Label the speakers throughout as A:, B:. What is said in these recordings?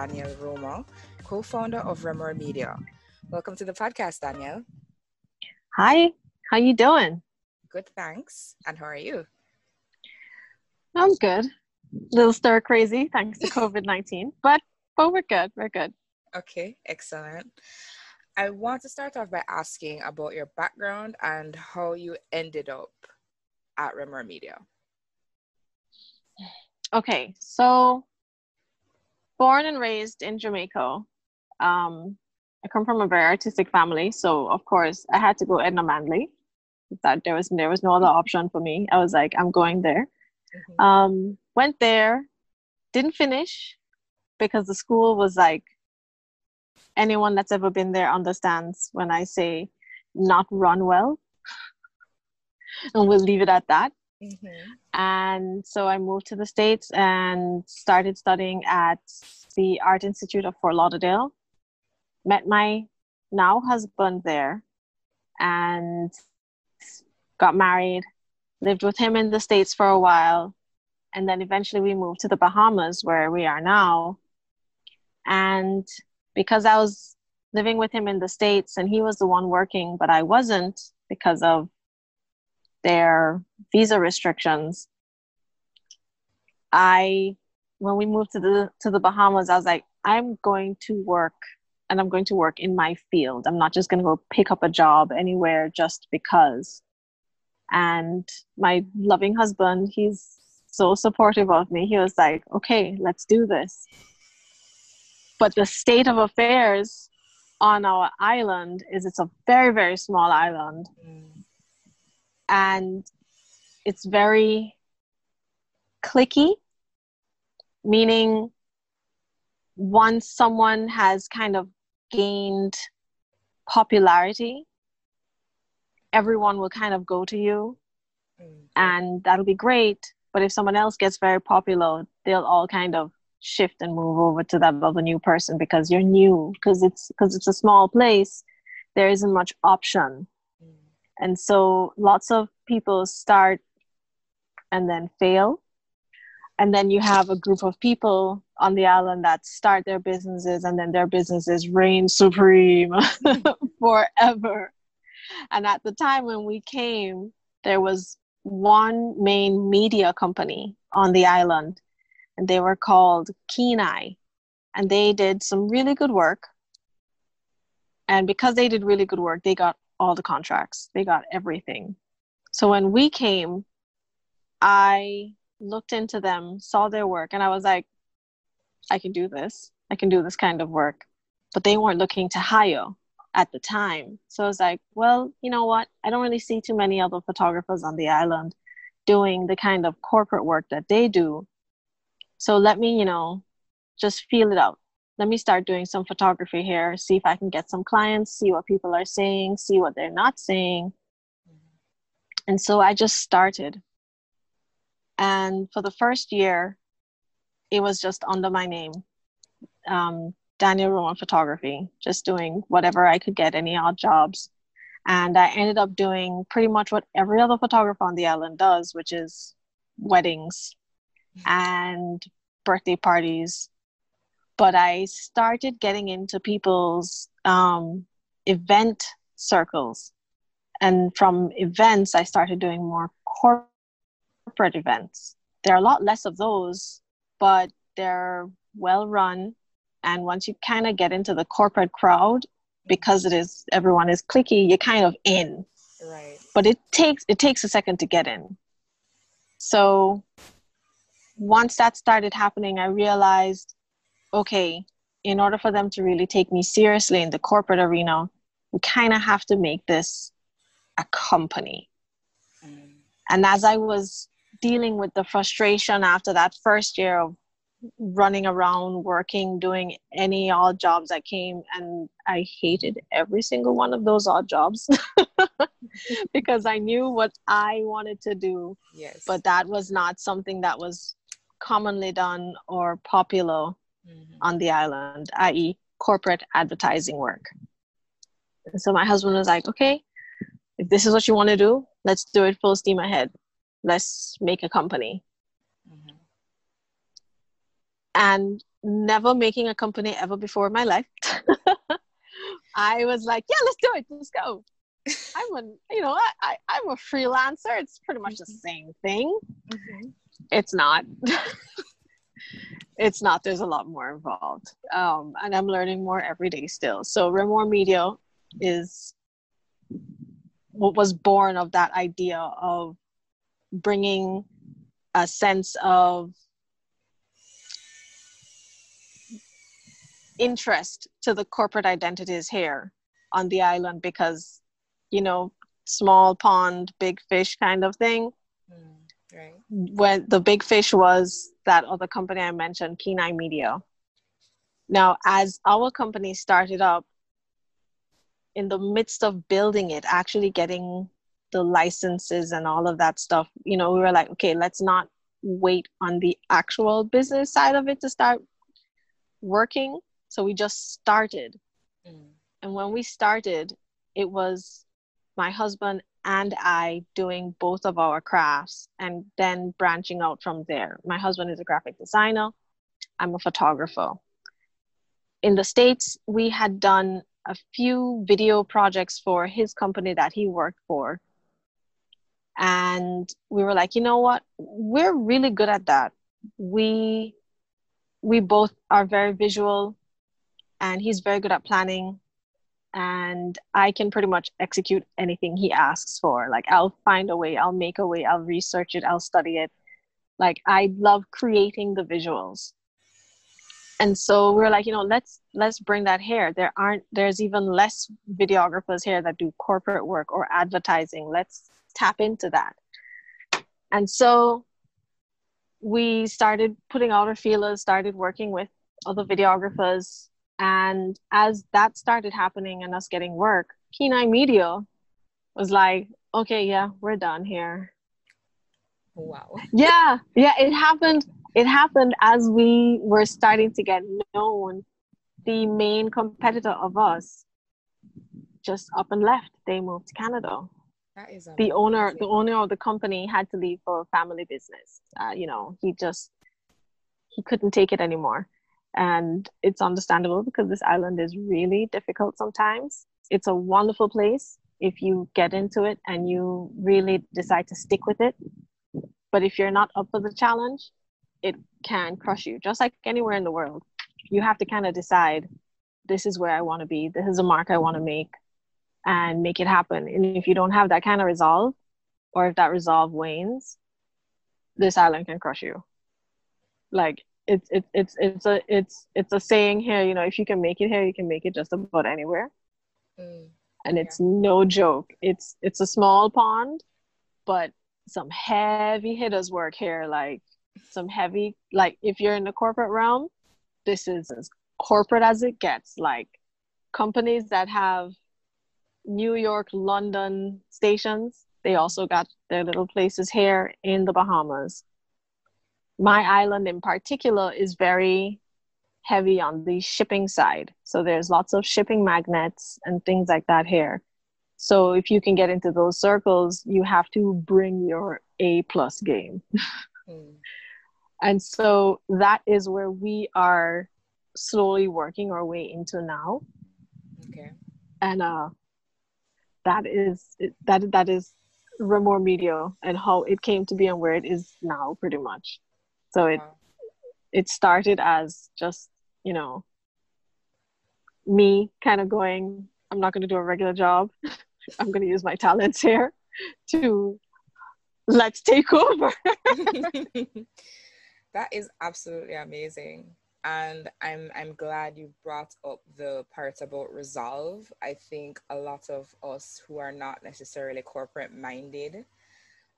A: Daniel Romo, co-founder of Remor Media. Welcome to the podcast, Daniel.
B: Hi, how you doing?
A: Good, thanks. And how are you?
B: I'm good. A little stir crazy thanks to COVID 19, but, but we're good. We're good.
A: Okay, excellent. I want to start off by asking about your background and how you ended up at Remor Media.
B: Okay, so born and raised in Jamaica. Um, I come from a very artistic family, so of course I had to go Edna Manley. That there was there was no other option for me. I was like, I'm going there. Mm-hmm. Um, went there, didn't finish because the school was like anyone that's ever been there understands when I say not run well. and we'll leave it at that. Mm-hmm. And so I moved to the States and started studying at the Art Institute of Fort Lauderdale. Met my now husband there and got married, lived with him in the States for a while. And then eventually we moved to the Bahamas where we are now. And because I was living with him in the States and he was the one working, but I wasn't because of their visa restrictions. I when we moved to the to the Bahamas, I was like, I'm going to work and I'm going to work in my field. I'm not just going to go pick up a job anywhere just because. And my loving husband, he's so supportive of me. He was like, okay, let's do this. But the state of affairs on our island is it's a very, very small island. Mm. And it's very cliquey, meaning once someone has kind of gained popularity, everyone will kind of go to you, mm. and that'll be great. But if someone else gets very popular, they'll all kind of shift and move over to that other new person because you're new because it's because it's a small place there isn't much option. And so lots of people start and then fail and then you have a group of people on the island that start their businesses and then their businesses reign supreme forever and at the time when we came there was one main media company on the island and they were called Kenai. And they did some really good work. And because they did really good work, they got all the contracts, they got everything. So when we came, I looked into them, saw their work, and I was like, I can do this. I can do this kind of work. But they weren't looking to hire at the time. So I was like, well, you know what? I don't really see too many other photographers on the island doing the kind of corporate work that they do. So let me, you know, just feel it out. Let me start doing some photography here, see if I can get some clients, see what people are saying, see what they're not saying. And so I just started. And for the first year, it was just under my name, um, Daniel Roman Photography, just doing whatever I could get, any odd jobs. And I ended up doing pretty much what every other photographer on the island does, which is weddings, and birthday parties. But I started getting into people's um, event circles. And from events, I started doing more corporate events. There are a lot less of those, but they're well run. And once you kind of get into the corporate crowd, because it is everyone is cliquey, you're kind of in.
A: Right.
B: But it takes it takes a second to get in. So once that started happening, I realized, okay, in order for them to really take me seriously in the corporate arena, we kind of have to make this a company. Mm. And as I was dealing with the frustration after that first year of running around, working, doing any odd jobs that came, and I hated every single one of those odd jobs because I knew what I wanted to do.
A: Yes.
B: But that was not something that was commonly done or popular mm-hmm. on the island, i.e., corporate advertising work. And so my husband was like, okay, if this is what you want to do, let's do it full steam ahead. Let's make a company. Mm-hmm. and never making a company ever before in my life. I was like, yeah, let's do it. Let's go. I'm a, you know, I, I, I'm a freelancer. It's pretty much the mm-hmm. same thing. Mm-hmm. It's not. it's not. There's a lot more involved. Um, and I'm learning more every day still. So Remore Media is what was born of that idea of bringing a sense of interest to the corporate identities here on the island because you know small pond big fish kind of thing right when the big fish was that other company i mentioned kenai media now as our company started up in the midst of building it actually getting the licenses and all of that stuff you know we were like okay let's not wait on the actual business side of it to start working so we just started. Mm. And when we started, it was my husband and I doing both of our crafts and then branching out from there. My husband is a graphic designer, I'm a photographer. In the States, we had done a few video projects for his company that he worked for. And we were like, you know what? We're really good at that. We we both are very visual and he's very good at planning and i can pretty much execute anything he asks for. Like i'll find a way i'll make a way i'll research it i'll study it. Like i love creating the visuals. And so we are like you know let's let's bring that here. There aren't there's even less videographers here that do corporate work or advertising. Let's tap into that. And so we started putting out our feelers started working with other videographers and as that started happening and us getting work, Kenai Media was like, okay, yeah, we're done here.
A: Wow.
B: Yeah, yeah, it happened. It happened as we were starting to get known. The main competitor of us just up and left. They moved to Canada. That is the owner. The owner of the company had to leave for a family business. Uh, you know, he just he couldn't take it anymore and it's understandable because this island is really difficult sometimes. It's a wonderful place if you get into it and you really decide to stick with it. But if you're not up for the challenge, it can crush you, just like anywhere in the world. You have to kind of decide this is where I want to be, this is a mark I want to make, and make it happen. And if you don't have that kind of resolve, or if that resolve wanes, this island can crush you. Like it's it's it's it's a it's it's a saying here you know if you can make it here you can make it just about anywhere. Mm, and it's no joke. It's it's a small pond but some heavy hitters work here like some heavy like if you're in the corporate realm this is as corporate as it gets. Like companies that have new york london stations they also got their little places here in the bahamas my island in particular is very heavy on the shipping side. So there's lots of shipping magnets and things like that here. So if you can get into those circles, you have to bring your A plus game. mm. And so that is where we are slowly working our way into now. Okay. And uh that is that that is Remore Media and how it came to be and where it is now pretty much. So it uh-huh. it started as just, you know, me kind of going, I'm not going to do a regular job. I'm going to use my talents here to let's take over.
A: that is absolutely amazing. And I'm I'm glad you brought up the part about resolve. I think a lot of us who are not necessarily corporate minded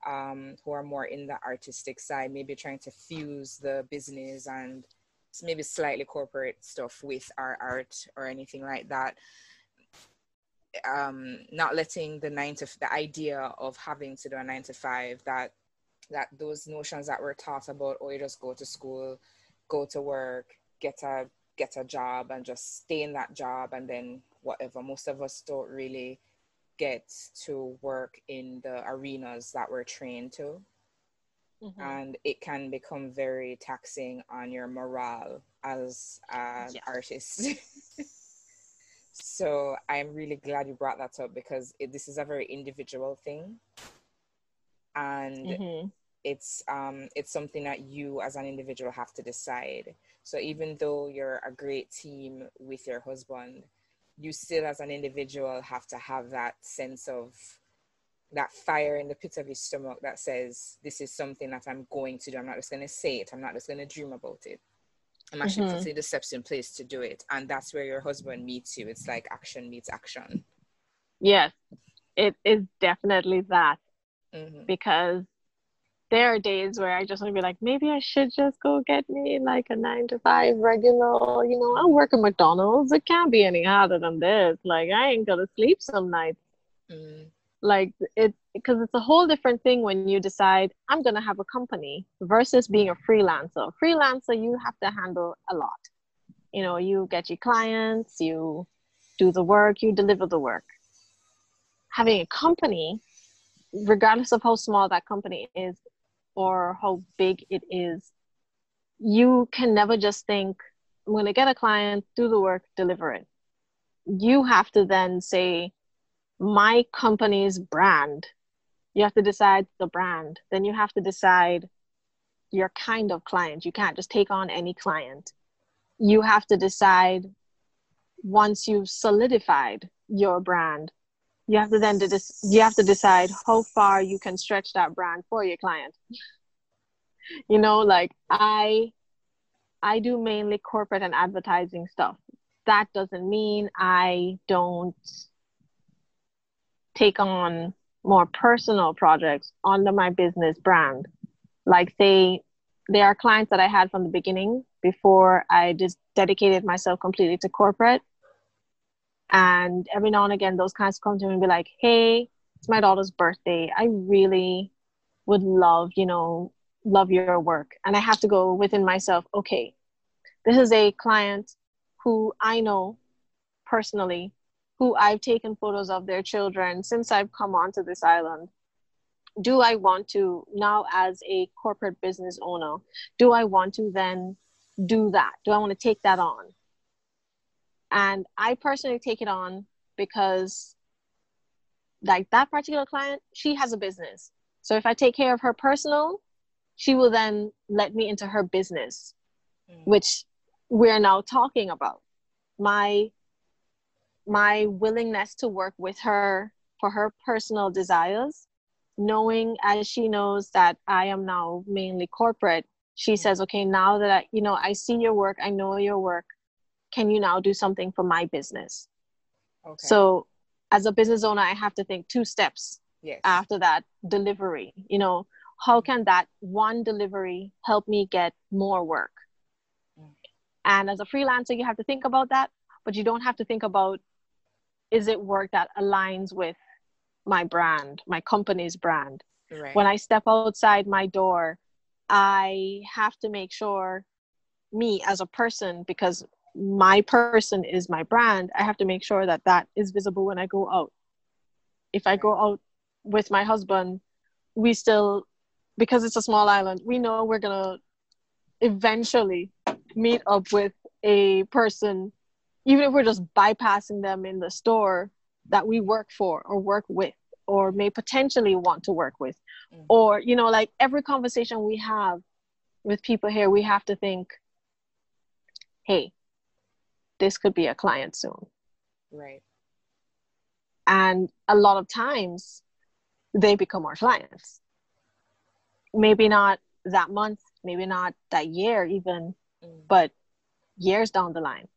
A: um, who are more in the artistic side, maybe trying to fuse the business and maybe slightly corporate stuff with our art or anything like that. Um, not letting the nine to the idea of having to do a nine to five that that those notions that were taught about oh you just go to school, go to work, get a get a job and just stay in that job and then whatever. Most of us don't really get to work in the arenas that we're trained to. mm-hmm. and it can become very taxing on your morale as an yeah. artist. so I'm really glad you brought that up because it, this is a very individual thing, and mm-hmm. it's um it's something that you as an individual have to decide. So even though you're a great team with your husband, you still as an individual have to have that sense of that fire in the pit of his stomach that says, This is something that I'm going to do. I'm not just going to say it. I'm not just going to dream about it. I'm actually mm-hmm. putting the steps in place to do it. And that's where your husband meets you. It's like action meets action.
B: Yes, it is definitely that. Mm-hmm. Because there are days where I just want to be like, maybe I should just go get me like a nine to five regular, you know, I work at McDonald's. It can't be any harder than this. Like, I ain't gonna sleep some nights. Mm like it because it's a whole different thing when you decide i'm going to have a company versus being a freelancer freelancer you have to handle a lot you know you get your clients you do the work you deliver the work having a company regardless of how small that company is or how big it is you can never just think i'm going to get a client do the work deliver it you have to then say my company's brand. You have to decide the brand. Then you have to decide your kind of client. You can't just take on any client. You have to decide once you've solidified your brand. You have to then de- you have to decide how far you can stretch that brand for your client. You know, like I I do mainly corporate and advertising stuff. That doesn't mean I don't take on more personal projects under my business brand. Like, say, there are clients that I had from the beginning before I just dedicated myself completely to corporate. And every now and again, those clients come to me and be like, hey, it's my daughter's birthday. I really would love, you know, love your work. And I have to go within myself, okay, this is a client who I know personally who I've taken photos of their children since I've come onto this island. Do I want to now, as a corporate business owner, do I want to then do that? Do I want to take that on? And I personally take it on because, like that particular client, she has a business. So if I take care of her personal, she will then let me into her business, mm. which we're now talking about. My my willingness to work with her for her personal desires, knowing as she knows that I am now mainly corporate, she says, okay, now that I, you know, I see your work, I know your work, can you now do something for my business? Okay. So as a business owner, I have to think two steps yes. after that delivery. You know, how can that one delivery help me get more work? Mm. And as a freelancer, you have to think about that, but you don't have to think about is it work that aligns with my brand, my company's brand? Right. When I step outside my door, I have to make sure me as a person, because my person is my brand, I have to make sure that that is visible when I go out. If I go out with my husband, we still, because it's a small island, we know we're going to eventually meet up with a person even if we're just bypassing them in the store that we work for or work with or may potentially want to work with mm-hmm. or you know like every conversation we have with people here we have to think hey this could be a client soon
A: right
B: and a lot of times they become our clients maybe not that month maybe not that year even mm. but years down the line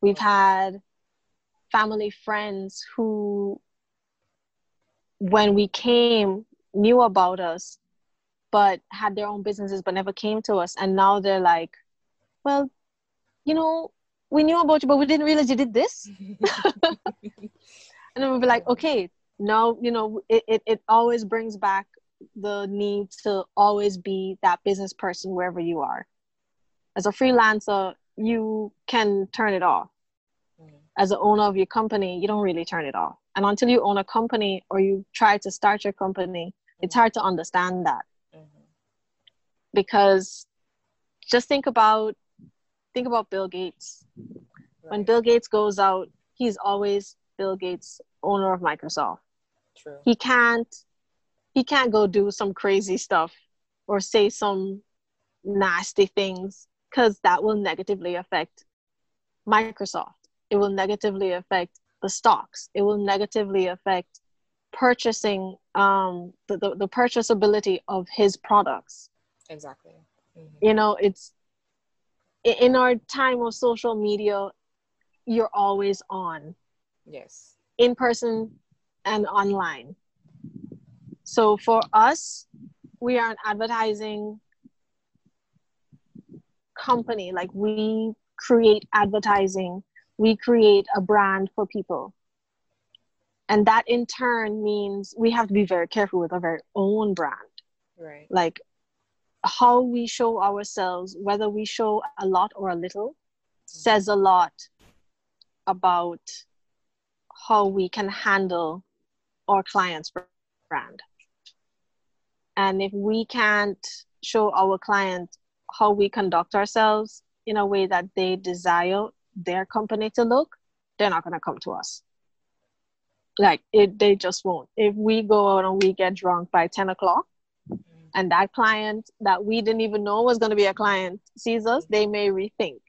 B: We've had family friends who, when we came, knew about us, but had their own businesses but never came to us. And now they're like, well, you know, we knew about you, but we didn't realize you did this. and then we'll be like, okay, now, you know, it, it, it always brings back the need to always be that business person wherever you are. As a freelancer, you can turn it off. Mm. As the owner of your company, you don't really turn it off. And until you own a company or you try to start your company, it's hard to understand that. Mm-hmm. because just think about think about Bill Gates.
A: Right.
B: When Bill Gates goes out, he's always Bill Gates, owner of Microsoft.
A: True.
B: He can't he can't go do some crazy stuff or say some nasty things because that will negatively affect Microsoft. It will negatively affect the stocks. It will negatively affect purchasing um, the, the, the purchasability of his products.
A: Exactly. Mhm.
B: You know, it's in our time of social media, you're always on
A: Yes.
B: in person and online. So for us, we are an advertising company. Like we create advertising, we create a brand for people. And that in turn means we have to be very careful with our very own brand.
A: Right.
B: Like how we show ourselves, whether we show a lot or a little, says a lot about how we can handle our clients' brand. And if we can't show our client how we conduct ourselves in a way that they desire their company to look, they're not going to come to us. Like it, they just won't. If we go out and we get drunk by 10 o'clock. And that client that we didn't even know was going to be a client sees us, they may rethink.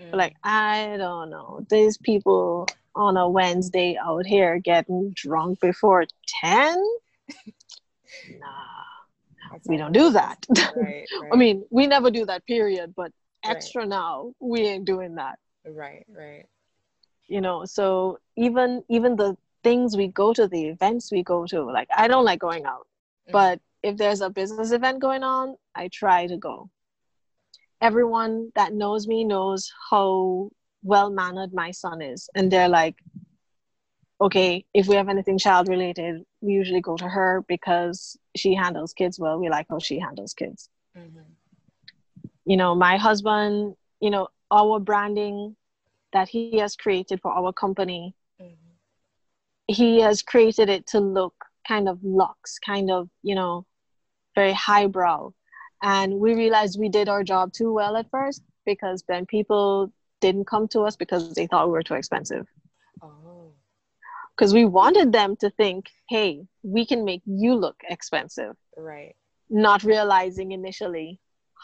A: Mhm.
B: Like, I don't know, these people on a Wednesday out here getting drunk before 10? Nah,
A: That's
B: we don't do that.
A: Right.
B: I mean, we never do that, period, but
A: Right.
B: extra now, we ain't doing that.
A: Right. Right.
B: You know, so even even the things we go to, the events we go to, like I don't like going out.
A: Mhm.
B: but if there's a business event going on i try to go everyone that knows me knows how well mannered my son is and they're like okay if we have anything child related we usually go to her because she handles kids well we like how she handles kids
A: Mhm.
B: you know my husband you know our branding that he has created for our company
A: Mhm.
B: he has created it to look kind of luxe, kind of, you know, very highbrow. And we realized we did our job too well at first because then people didn't come to us because they thought we were too expensive.
A: Oh.
B: Because we wanted them to think, hey, we can make you look expensive,
A: Right.
B: not realizing initially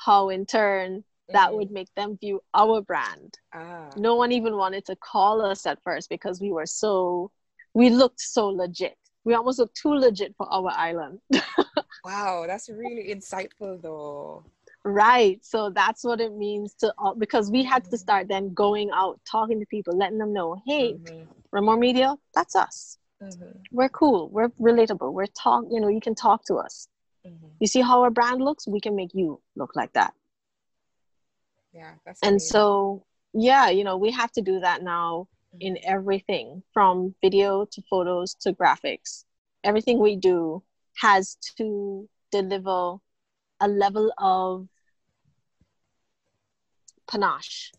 B: how, in turn, that
A: Mhm.
B: would make them view our brand.
A: Ah.
B: No one even wanted to call us at first because we were so, we looked so legit. We almost looked too legit for our island.
A: Wow. That's really insightful, though.
B: right. So that's what it means to, all because we had to start then going out, talking to people, letting them know, hey,
A: Mhm.
B: Remore Media, that's us.
A: Mhm.
B: We're cool. We're relatable. We're talk, you know, you can talk to us.
A: Mhm.
B: You see how our brand looks? We can make you look like that.
A: Yeah. That's
B: And
A: amazing.
B: so, yeah, you know, we have to do that now in
A: Mhm.
B: everything from video to photos to graphics. Everything we do has to deliver a level of panache,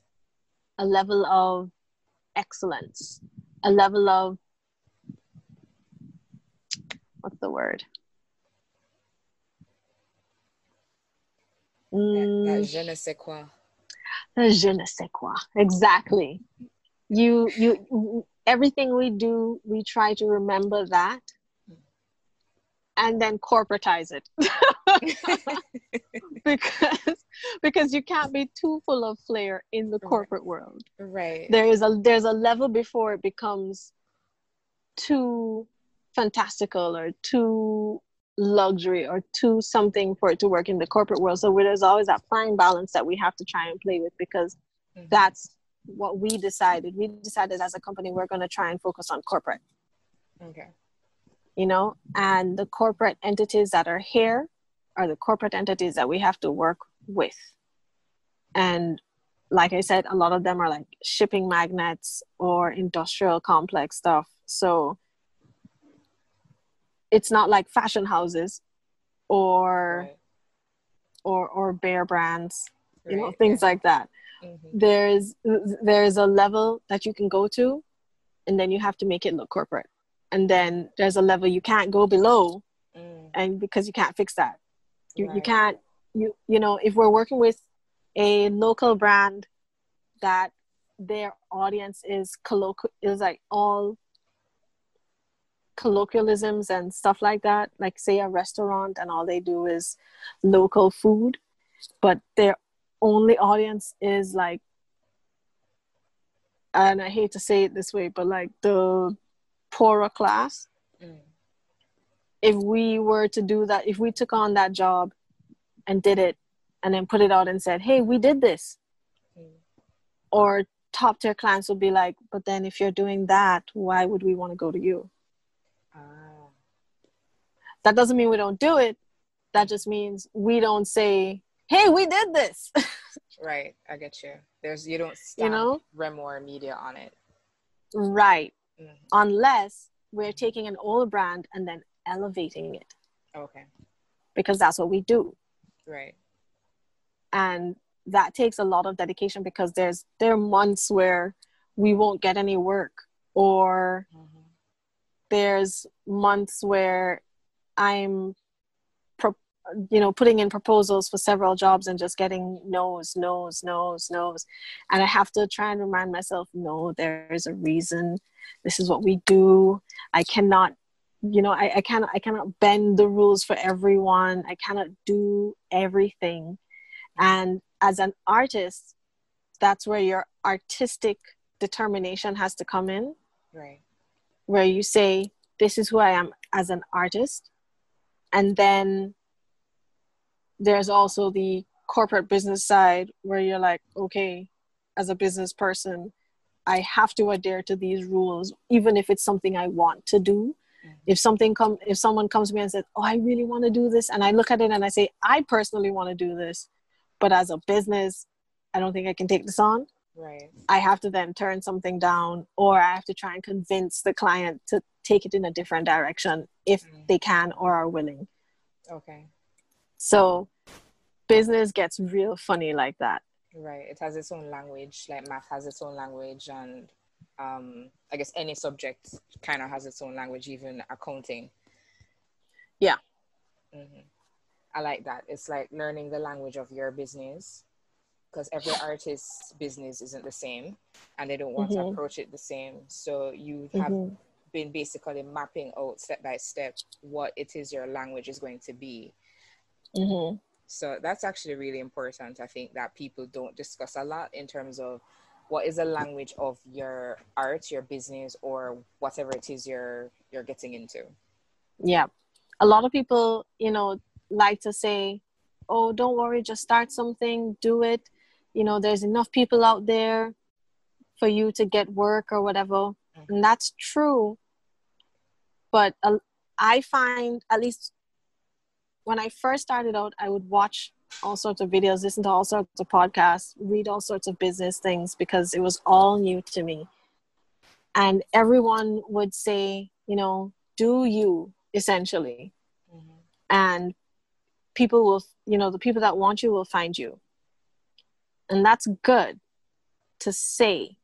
B: a level of excellence, a level of what's the word? Mm,
A: je ne sais quoi.
B: je ne sais quoi exactly you you everything we do we try to remember that and then corporatize it because because you can't be too full of flair in the corporate world
A: right.
B: there is a there's a level before it becomes too fantastical or too luxury or too something for it to work in the corporate world so there's always that fine balance that we have to try and play with because
A: Mhm.
B: that's what we decided we decided as a company we're going to try and focus on corporate
A: Okay.
B: You know and the corporate entities that are here are the corporate entities that we have to work with and like i said a lot of them are like shipping magnets or industrial complex stuff so it's not like fashion houses or
A: Right.
B: or or bear brands you know things
A: yeah.
B: like that
A: Mhm.
B: there's there's a level that you can go to and then you have to make it look corporate and then there's a level you can't go below
A: Mm,
B: and because you can't fix that. You, you can't you you know if we're working with a local brand that their audience is colloquial is like all colloquialisms and stuff like that like say a restaurant and all they do is local food but their only audience is like and i hate to say it this way but like the poorer class mm. if we were to do that if we took on that job and did it and then put it out and said hey we did this mm. or top tier clients would be like but then if you're doing that why would we want to go to you? Ah. that doesn't mean we don't do it. That just means we don't say hey we did this.
A: Right i get you. There's you don't you know? Remor media on it.
B: Right mm-hmm. unless we're taking an old brand and then elevating it
A: okay
B: because that's what we do
A: right
B: and that takes a lot of dedication because there's there are months where we won't get any work or mm-hmm. there's months where i'm you know putting in proposals for several jobs and just getting no's no's no's no's. And i have to try and remind myself no there's a reason. This is what we do. I cannot you know I, I cannot i cannot bend the rules for everyone. I cannot do everything. And as an artist that's where your artistic determination has to come in.
A: Right.
B: Where you say this is who i am as an artist. And then there's also the corporate business side where you're like okay as a business person i have to adhere to these rules even if it's something i want to do. Mm-hmm. if something come if someone comes to me and says oh i really want to do this and i look at it and i say i personally want to do this but as a business i don't think i can take this on.
A: Right.
B: I have to then turn something down or i have to try and convince the client to take it in a different direction if mm-hmm. they can or are willing.
A: Okay
B: so business gets real funny like that
A: right it has its own language like math has its own language and um i guess any subject kind of has its own language even accounting
B: yeah
A: mm-hmm. I like that. It's like learning the language of your business because every artist's business isn't the same and they don't want mm-hmm. to approach it the same. So you have mm-hmm. been basically mapping out step by step what it is your language is going to be.
B: Mm-hmm.
A: So that's actually really important. I think that people don't discuss a lot in terms of what is the language of your art, your business, or whatever it is you're you're getting into.
B: Yeah, a lot of people, you know, like to say, oh, don't worry, just start something, do it. You know, there's enough people out there for you to get work or whatever. Mm-hmm. And that's true. But uh, I find, at least when I first started out, I would watch all sorts of videos, listen to all sorts of podcasts, read all sorts of business things because it was all new to me. And everyone would say, you know, do you essentially. Mm-hmm. And people will you know the people that want you will find you and that's good to say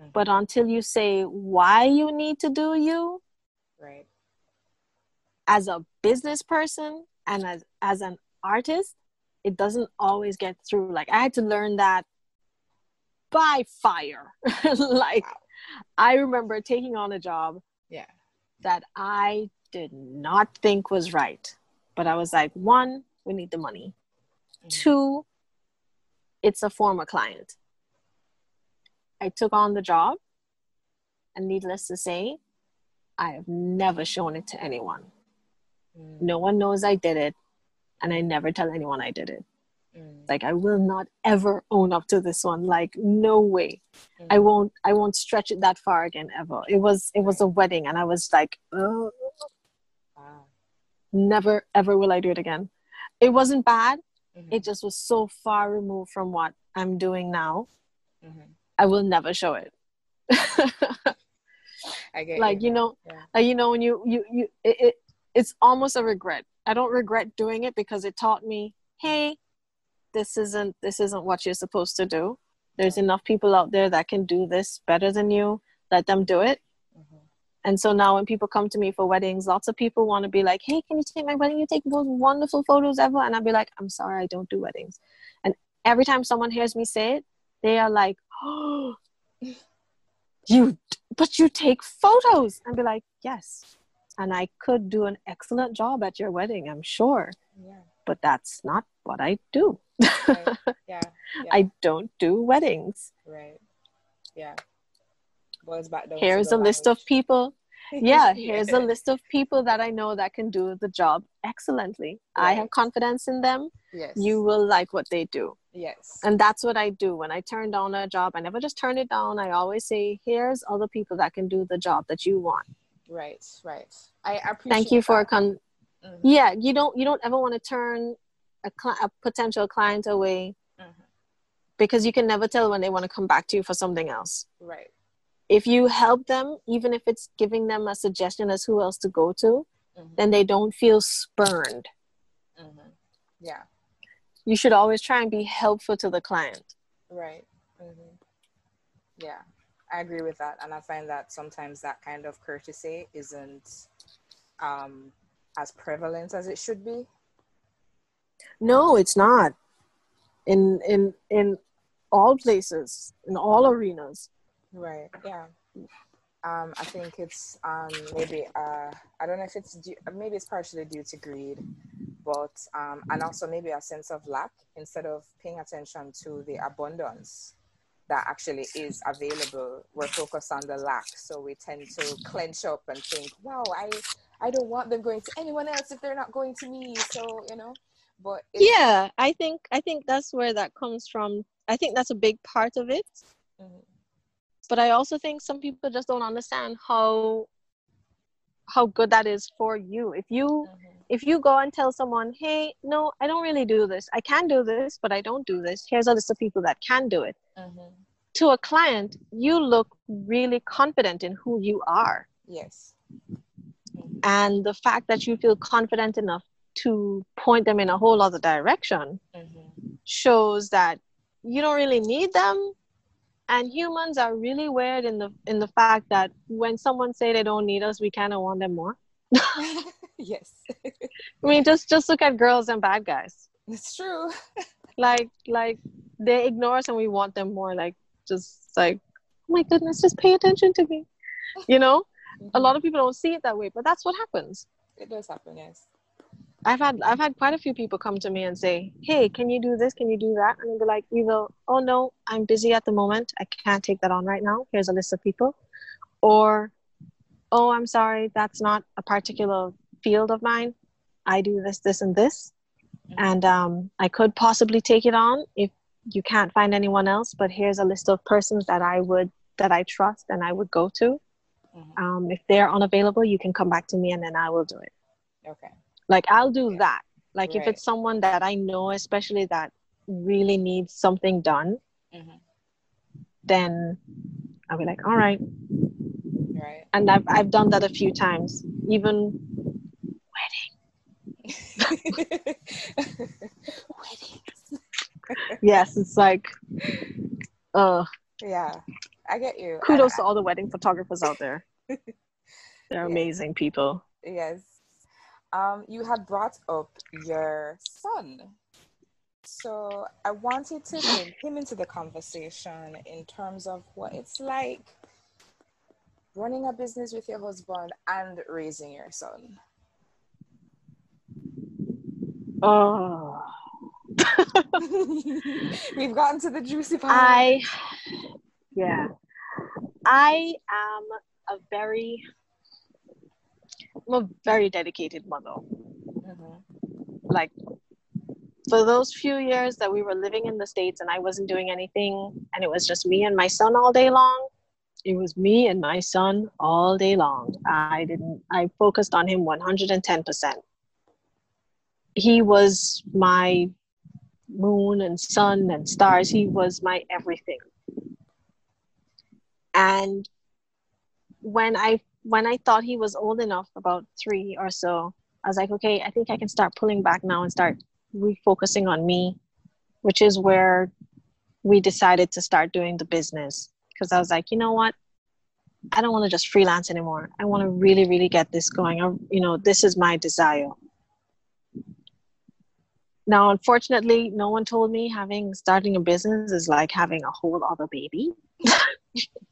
B: mm-hmm. but until you say why you need to do you
A: right
B: as a business person and as as an artist it doesn't always get through like i had to learn that by fire like wow. i remember taking on a job
A: yeah
B: that i did not think was right but I was like, one, we need the money. Mm-hmm. Two, it's a former client. I took on the job, and needless to say, I have never shown it to anyone. Mm. No one knows I did it, and I never tell anyone I did it. Mm. Like I will not ever own up to this one. Like no way. Mm. I won't. I won't stretch it that far again ever. It was. It was a wedding, and I was like, oh, never ever will I do it again. It wasn't bad. Mm-hmm. It just was so far removed from what I'm doing now. Mm-hmm. I will never show it.
A: I get
B: like
A: you,
B: you know, yeah. like you know when you you you it, it it's almost a regret. I don't regret doing it because it taught me, hey, this isn't this isn't what you're supposed to do. There's enough people out there that can do this better than you. Let them do it. Mm-hmm. And so now when people come to me for weddings, lots of people want to be like, hey, can you take my wedding? You take the most wonderful photos ever. And I'll be like, I'm sorry, I don't do weddings. And every time someone hears me say it, they are like, oh, you, but you take photos. And be like, yes. And I could do an excellent job at your wedding, I'm sure.
A: Yeah.
B: But that's not what I do.
A: Right. Yeah. yeah.
B: I don't do weddings.
A: right. Yeah. Boys back
B: Here's a list of people yeah here's a list of people that i know that can do the job excellently i have confidence in them
A: Yes.
B: you will like what they do
A: Yes.
B: and that's what i do when i turn down a job i never just turn it down i always say here's other people that can do the job that you want
A: Right. Right. I appreciate.
B: thank you for con-
A: Mhm.
B: yeah you don't you don't ever want to turn a, cli- a potential client away
A: Mhm.
B: because you can never tell when they want to come back to you for something else
A: Right.
B: if you help them even if it's giving them a suggestion as who else to go to
A: Mhm.
B: then they don't feel spurned
A: Mhm. Yeah.
B: you should always try and be helpful to the client
A: Right. hmm Yeah, I agree with that, and I find that sometimes that kind of courtesy isn't um, as prevalent as it should be.
B: no it's not in in in all places in all arenas
A: Right. Yeah. Um, I think it's um, maybe uh, I don't know if it's due, maybe it's partially due to greed, but um, and also maybe a sense of lack instead of paying attention to the abundance that actually is available. We're focused on the lack, so we tend to clench up and think, "Wow, I I don't want them going to anyone else if they're not going to me." So you know, but
B: yeah i think i think that's where that comes from i think that's a big part of it
A: Mhm.
B: but i also think some people just don't understand how how good that is for you if you
A: Mhm.
B: if you go and tell someone hey no i don't really do this i can do this but i don't do this here's a list of people that can do it
A: Mhm.
B: to a client you look really confident in who you are
A: yes,
B: and the fact that you feel confident enough to point them in a whole other direction
A: Mhm.
B: shows that you don't really need them and humans are really weird in the in the fact that when someone say they don't need us we kind of want them more.
A: Yes,
B: i mean just just look at girls and bad guys.
A: It's true.
B: like like they ignore us and we want them more like just like oh my goodness just pay attention to me you know? A mm-hmm. lot of people don't see it that way but that's what happens.
A: It does happen, yes.
B: I've had I've had quite a few people come to me and say, "Hey, can you do this? Can you do that?" And I'll be like, "Either, oh no, I'm busy at the moment. I can't take that on right now. Here's a list of people," or, "Oh, I'm sorry, that's not a particular field of mine. I do this, this, and this, and um, I could possibly take it on if you can't find anyone else. But here's a list of persons that I would that I trust and I would go to.
A: Mhm.
B: Um, if they're unavailable, you can come back to me and then I will do it."
A: Okay.
B: Like i'll do that like if it's someone that i know especially that really needs something done
A: Mhm.
B: then i'll be like all right
A: Right.
B: and i've, I've done that a few times even
A: Weddings.
B: yes it's like uh
A: Yeah, I get you.
B: kudos
A: I-
B: to all the wedding photographers out there they're
A: Yeah.
B: amazing people
A: yes. Um, you had brought up your son. So I wanted to bring him into the conversation in terms of what it's like running a business with your husband and raising your son.
B: oh
A: We've gotten to the juicy part.
B: i yeah i am a very i'm a very dedicated mother.
A: Mhm.
B: like for those few years that we were living in the states and i wasn't doing anything and it was just me and my son all day long it was me and my son all day long. I didn't i focused on him 110% he was my moon and sun and stars. He was my everything. And when i when i thought he was old enough about three or so I was like, okay, I think I can start pulling back now and start refocusing on me, which is where we decided to start doing the business. Because I was like, you know what? I don't want to just freelance anymore. I want to really, really get this going. I, you know, this is my desire. Now, unfortunately, no one told me having starting a business is like having a whole other baby.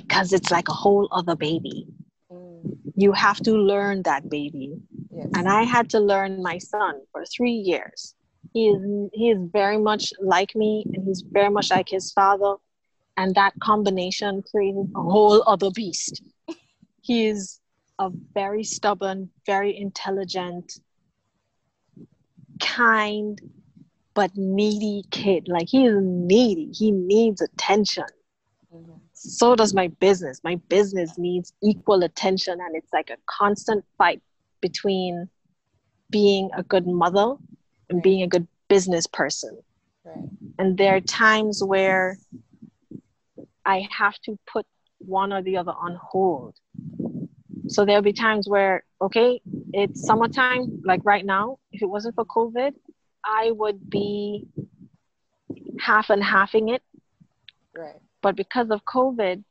B: because it's like a whole other baby. Mm. You have to learn that baby. Yes. And I had to learn my son for three years. He is he is very much like me and he's very much like his father. And that combination created a whole other beast. he is a very stubborn, very intelligent, kind, but needy kid. Like he is needy. He needs attention. So does my business. My business needs equal attention, and it's like a constant fight between being a good mother and being a good business person. Right. And there are times where I have to put one or the other on hold. So there'll be times where, okay, it's summertime, like right now, if it wasn't for COVID, I would be half and halving it.
A: Right.
B: But because of COVID,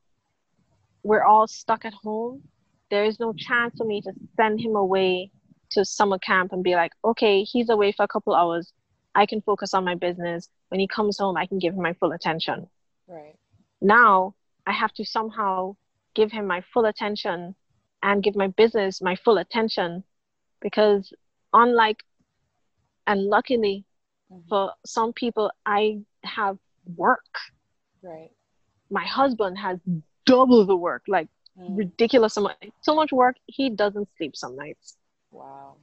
B: we're all stuck at home. There is no chance for me to send him away to summer camp and be like, okay, he's away for a couple hours. I can focus on my business. When he comes home, I can give him my full attention.
A: Right.
B: Now I have to somehow give him my full attention and give my business my full attention because unlike and luckily mm-hmm. for some people i have work
A: right
B: my husband has double the work like mm. ridiculous amount so much work he doesn't sleep some nights
A: wow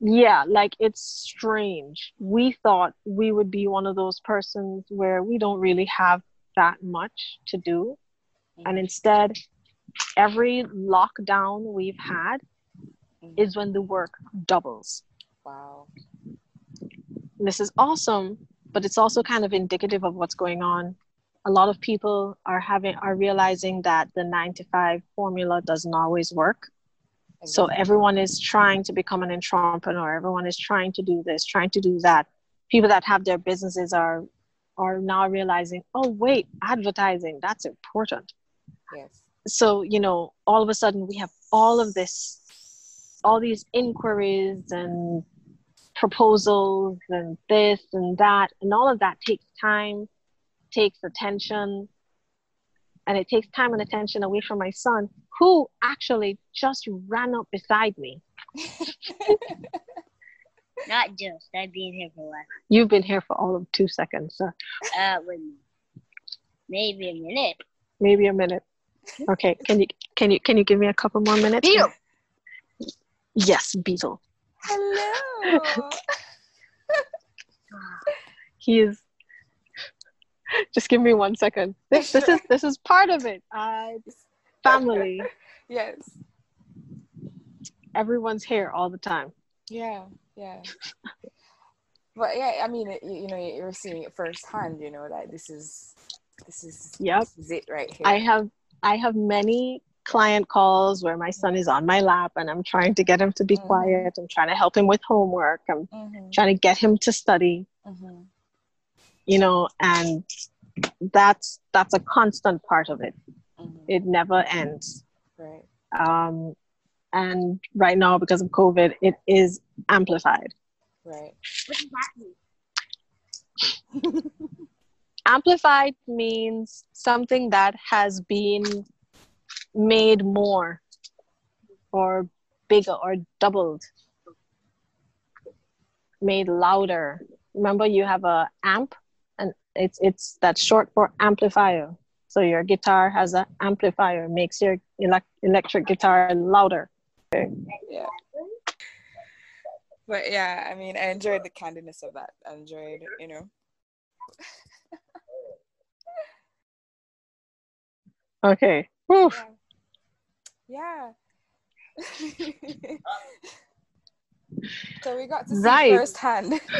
B: yeah like it's strange we thought we would be one of those persons where we don't really have that much to do mm-hmm. and instead every lockdown we've had mm-hmm. is when the work doubles
A: wow
B: this is awesome but it's also kind of indicative of what's going on a lot of people are having are realizing that the 9 to 5 formula doesn't always work. So everyone is trying to become an entrepreneur. Everyone is trying to do this trying to do that. People that have their businesses are are now realizing oh wait advertising that's important.
A: Yes.
B: So you know all of a sudden we have all of this all these inquiries and proposals and this and that and all of that takes time takes attention and it takes time and attention away from my son who actually just ran up beside me.
C: Not just. I've been here for a while.
B: You've been here for all of two seconds so.
C: uh maybe a minute.
B: Maybe a minute. Okay can you can you can you give me a couple more minutes?
C: Beetle.
B: Yes beetle.
A: Hello.
B: He is just give me one second. This, this is this is part of it. Uh, family.
A: yes.
B: Everyone's here all the time.
A: Yeah, yeah. but yeah, I mean, you, you know, you're seeing it firsthand. You know that this is this is
B: yep.
A: this is it right here.
B: I have I have many client calls where my son is on my lap and I'm trying to get him to be mm-hmm. quiet. I'm trying to help him with homework. I'm mm-hmm. trying to get him to study. Mm-hmm you know and that's that's a constant part of it. Mm-hmm. it never ends.
A: Right.
B: Um and right now because of covid it is amplified.
A: Right.
B: Amplified means something that has been made more or bigger or doubled made louder. Remember you have a amp it's it's that short for amplifier. So your guitar has an amplifier, makes your elect- electric guitar louder.
A: Yeah. But yeah, I mean, I enjoyed the candidness of that. I enjoyed, you know.
B: okay. Whew.
A: Yeah. yeah. so we got to see
B: right.
A: firsthand.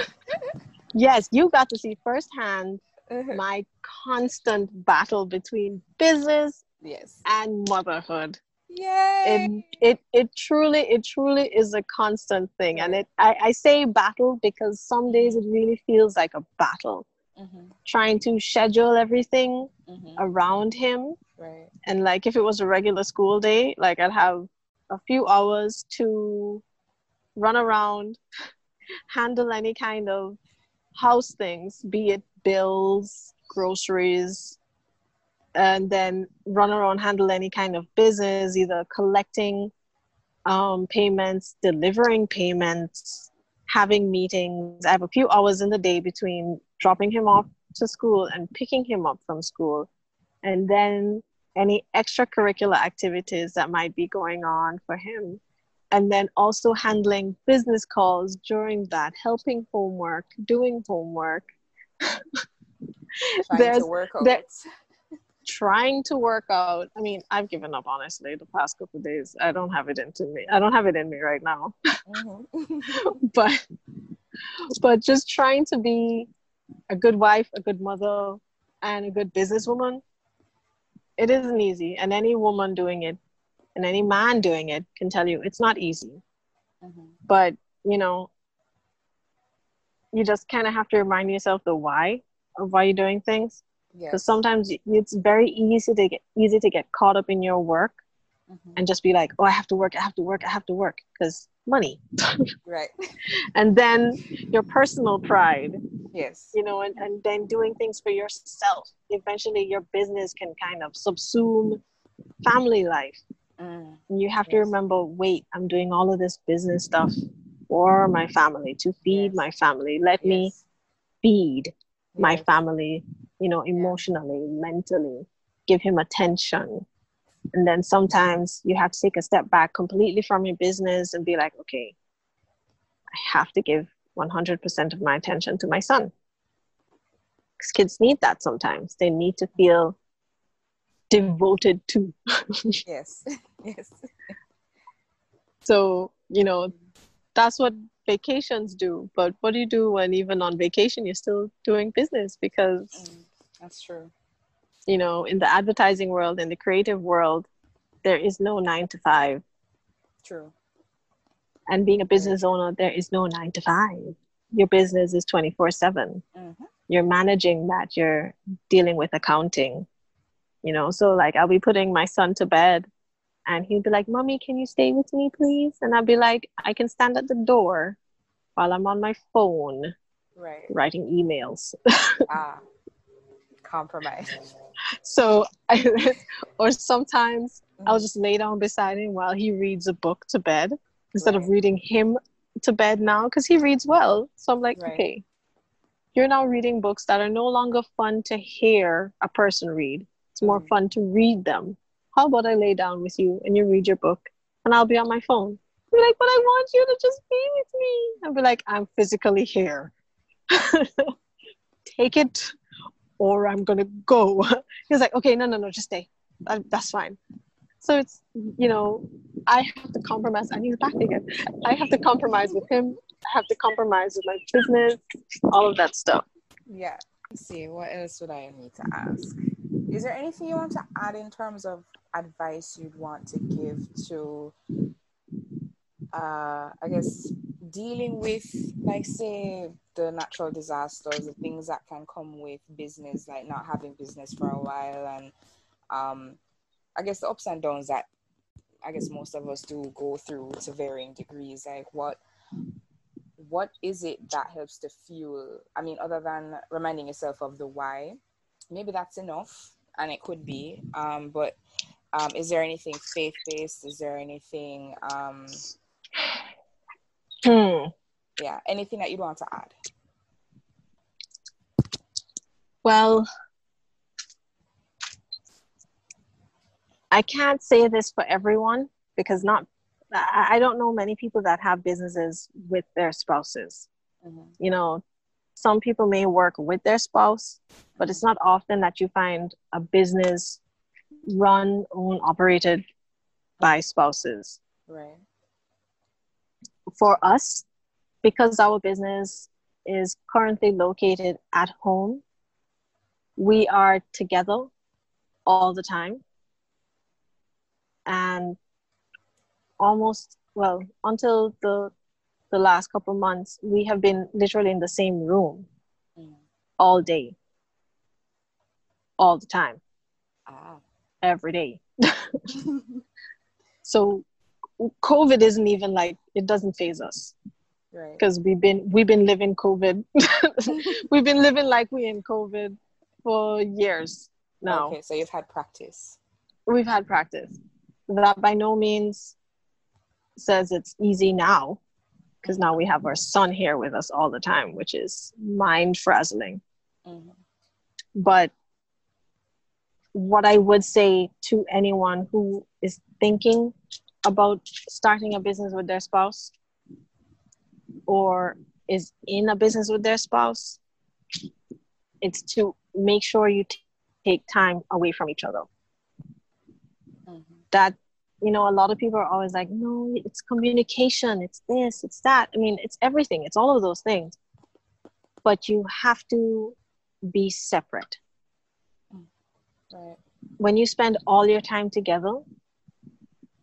B: yes, you got to see firsthand mm-hmm. my constant battle between business
A: yes.
B: and motherhood.
A: Yay!
B: It, it it truly it truly is a constant thing, and it I, I say battle because some days it really feels like a battle, mm-hmm. trying to schedule everything mm-hmm. around him
A: Right.
B: And like if it was a regular school day, like I'd have a few hours to run around, handle any kind of house things, be it bills, groceries, and then run around, handle any kind of business, either collecting um, payments, delivering payments, having meetings. I have a few hours in the day between dropping him off to school and picking him up from school. And then any extracurricular activities that might be going on for him. And then also handling business calls during that, helping homework, doing homework.
A: Trying to work out.
B: trying to work out. I mean, I've given up honestly the past couple of days. I don't have it into me. I don't have it in me right now.
A: Mhm.
B: but but just trying to be a good wife, a good mother, and a good businesswoman. It isn't easy, and any woman doing it, and any man doing it, can tell you it's not easy.
A: Mhm.
B: But you know, you just kind of have to remind yourself the why of why you're doing things because
A: Yes.
B: sometimes it's very easy to get easy to get caught up in your work
A: Mhm.
B: and just be like oh i have to work i have to work i have to work because money
A: Right.
B: and then your personal pride
A: Yes.
B: you know and, and then doing things for yourself eventually your business can kind of subsume family life
A: Mm.
B: and you have to remember wait i'm doing all of this business stuff for my family to feed
A: Yes.
B: my family let me
A: Yes.
B: feed my family, you know, emotionally, mentally, give him attention. And then sometimes you have to take a step back completely from your business and be like, okay, I have to give 100% of my attention to my son. Because kids need that sometimes. They need to feel devoted to.
A: Yes. Yes.
B: so, you know, that's what vacations do. But what do you do when even on vacation you're still doing business? Because
A: Mm. That's true.
B: you know, in the advertising world, in the creative world, there is no nine to five.
A: True.
B: And being a business owner, there is no nine to five. Your business is 24 7.
A: hmm
B: You're managing that, you're dealing with accounting, you know. So, like, I'll be putting my son to bed, and he'll be like, Mommy, can you stay with me, please? And I'll be like, I can stand at the door while I'm on my phone
A: Right.
B: writing emails.
A: Ah. Compromise.
B: So, I, or sometimes I'll just lay down beside him while he reads a book to bed instead of reading him to bed now because he reads well. So I'm like,
A: Right.
B: okay, you're now reading books that are no longer fun to hear a person read. It's more
A: Mm.
B: fun to read them. How about I lay down with you and you read your book and I'll be on my phone? Be like, but I want you to just be with me. I'll be like, I'm physically here. Take it or I'm gonna go. He's like, okay, no, no, no, just stay. That, that's fine. So it's, you know, I have to compromise. And he's back again. I have to compromise with him. I have to compromise with my business, all of that stuff.
A: Yeah. Let's see, what else would I need to ask? Is there anything you want to add in terms of advice you'd want to give to, uh, I guess, dealing with, like, say, the natural disasters, the things that can come with business, like not having business for a while, and um, I guess the ups and downs that I guess most of us do go through to varying degrees. Like, what what is it that helps to fuel i mean other than reminding yourself of the why maybe that's enough and it could be um but um is there anything faith-based is there anything um
B: Hmm.
A: yeah anything that you'd want to add
B: Well, I can't say this for everyone because not I don't know many people that have businesses with their spouses.
A: Mhm.
B: You know, some people may work with their spouse, but it's not often that you find a business run, owned, operated by spouses.
A: right
B: For us, because our business is currently located at home, we are together all the time. And almost, well, until the, the last couple months, we have been literally in the same room
A: Mm.
B: all day, all the time,
A: ah
B: every day. so COVID isn't even like it doesn't faze us
A: Right.
B: because we've been we've been living COVID. we've been living like we in COVID for years now.
A: Okay, so you've had practice.
B: We've had practice. That by no means says it's easy now, because now we have our son here with us all the time, which is mind frazzling.
A: Mhm.
B: But what I would say to anyone who is thinking about starting a business with their spouse or is in a business with their spouse, it's to make sure you t- take time away from each other.
A: Mhm.
B: That, you know, a lot of people are always like, no, it's communication, it's this, it's that. I mean, it's everything, it's all of those things. But you have to be separate.
A: Right.
B: when you spend all your time together,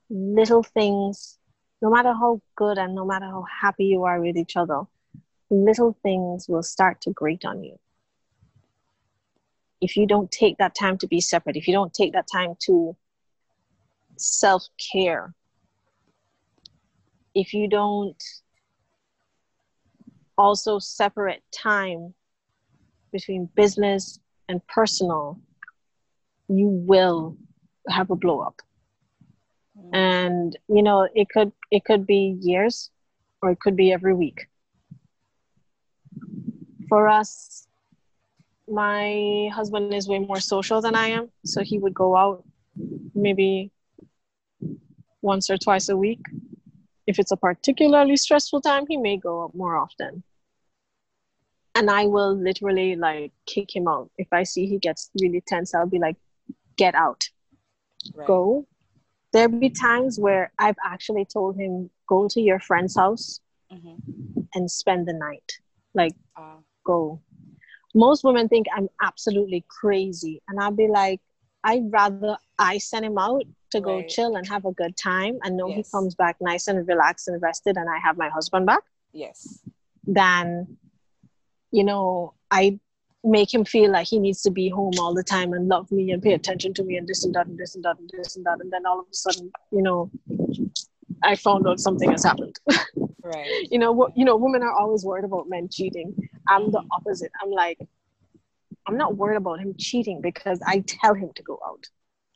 B: little things, no matter how good and no matter how happy you are with each other, little things will start to grate on you. If you don't take that time to be separate, if you don't take that time to self care, if you don't also separate time between business and personal, you will have a blow up.
A: Mhm.
B: and you know it could it could be years or it could be every week. For us my husband is way more social than i am so he would go out maybe once or twice a week if it's a particularly stressful time he may go out more often and i will literally like kick him out if i see he gets really tense i'll be like get out
A: Right.
B: go. There'll be times where I've actually told him, go to your friend's house
A: Mhm.
B: and spend the night. Like,
A: Ah,
B: go. Most women think I'm absolutely crazy. And I'll be like, I'd rather I send him out to go
A: Right.
B: chill and have a good time and know he comes back nice and relaxed and rested and I have my husband back
A: yes.
B: than, you know, I make him feel like he needs to be home all the time and love me and pay attention to me and this and that and this and that and this and that. And then all of a sudden, you know, I found out something has happened.
A: Right.
B: you know, what you know, women are always worried about men cheating. I'm the opposite. I'm like, I'm not worried about him cheating because I tell him to go out.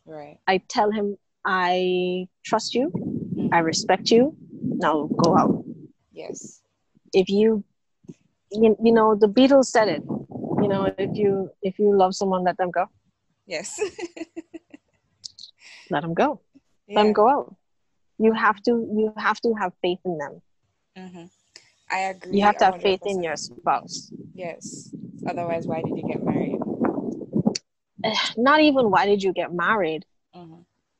A: Right.
B: I tell him I trust you,
A: Mhm.
B: I respect you. Now go out.
A: Yes.
B: if you, you you know the beatles said it you know if you if you love someone let them go
A: Yes.
B: let them go let them go out you have to you have to have faith in them
A: hmm I agree.
B: you have to have faith in your spouse
A: Yes. Otherwise, why did you get married?
B: Not even why did you get married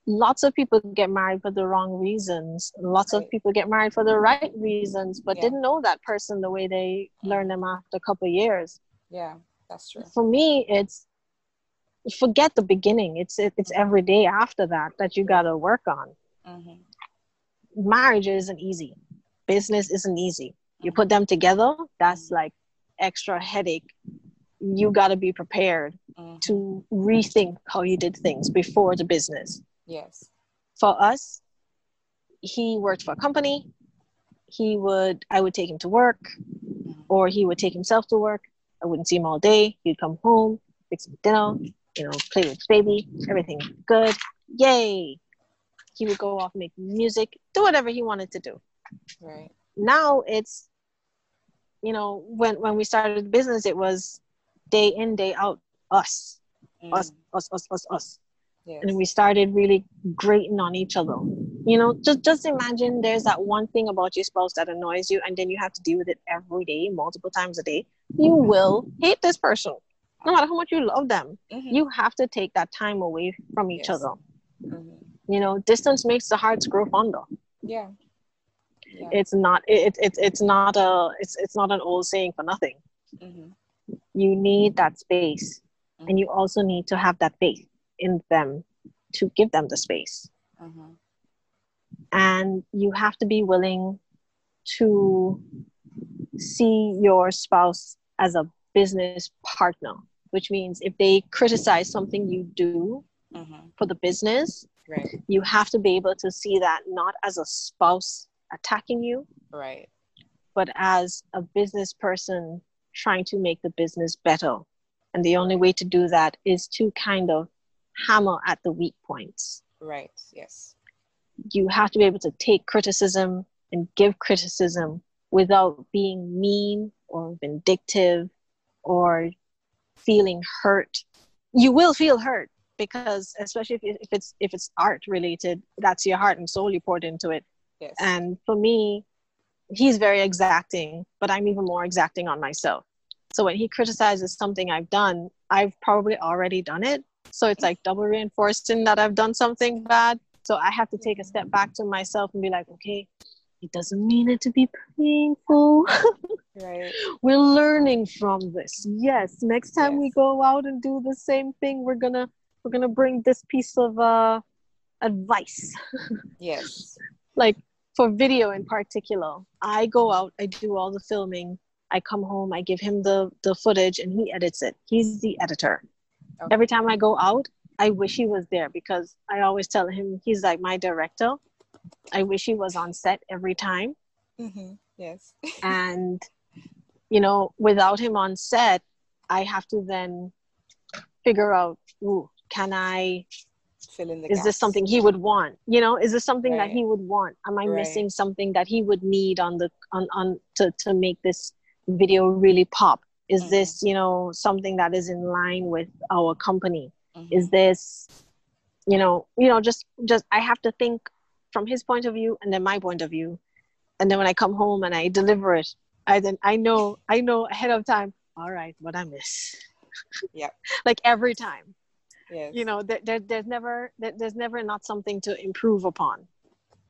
B: lots of people get married for the wrong reasons. Lots of people get married for the right reasons but
A: Yeah.
B: didn't know that person the way they learned them after a couple of years.
A: Yeah, that's true.
B: for me it's forget the beginning. It's it, it's every day after that that you got to work on.
A: Hmm
B: marriage isn't easy. Business isn't easy. You put them together that's like extra headache. You got to be prepared
A: hmm
B: to rethink how you did things before the business
A: Yes.
B: for us he worked for a company. He would i would take him to work or he would take himself to work. I wouldn't see him all day. He'd come home fix him dinner you know play with his baby everything good. Yay! He would go off make music do whatever he wanted to do.
A: Right.
B: now it's you know when when we started the business it was day in day out us. Us
A: Mhm.
B: us us us us
A: Yes.
B: and we started really grating on each other you know just just imagine there's that one thing about your spouse that annoys you and then you have to deal with it every day multiple times a day you will hate this person no matter how much you love them
A: Mhm.
B: you have to take that time away from each
A: Yes.
B: other
A: Mhm.
B: you know distance makes the hearts grow fonder
A: Yeah. Yeah.
B: it's not it, it, it, it's not a it's it's not an old saying for nothing
A: Mhm.
B: you need that space and you also need to have that faith in them to give them the space
A: Mhm.
B: and you have to be willing to see your spouse as a business partner which means if they criticize something you do
A: Mhm.
B: for the business,
A: Right.
B: you have to be able to see that not as a spouse attacking you,
A: Right.
B: but as a business person trying to make the business better. And the only way to do that is to kind of hammer at the weak points.
A: Right. Yes.
B: You have to be able to take criticism and give criticism without being mean or vindictive or feeling hurt. You will feel hurt because especially if, if it's if it's art related, that's your heart and soul you poured into it.
A: Yes.
B: And for me, he's very exacting, but I'm even more exacting on myself. So when he criticizes something I've done, I've probably already done it. So it's like double reinforcing that I've done something bad. So I have to take a step back to myself and be like, okay, it doesn't mean it to be painful.
A: right.
B: we're learning from this. Yes, next time we go out and do the same thing, we're gonna we're gonna bring this piece of uh advice
A: Yes.
B: like for video in particular i go out i do all the filming i come home i give him the the footage and he edits it he's the editor
A: Okay.
B: every time i go out i wish he was there because i always tell him he's like my director i wish he was on set every time
A: Mm-hmm. Yes.
B: and you know without him on set i have to then figure out ooh, can i
A: Fill in the
B: is this something he would want you know is this something that he would want am i
A: Right.
B: missing something that he would need on the on on to, to make this video really pop is
A: Mhm.
B: this you know something that is in line with our company?
A: Mhm.
B: is this you know you know just just i have to think from his point of view and then my point of view. And then when i come home and i deliver it i then i know i know ahead of time all right what i miss.
A: Yeah
B: like every time.
A: Yes.
B: you know there, there, there's never there, there's never not something to improve upon.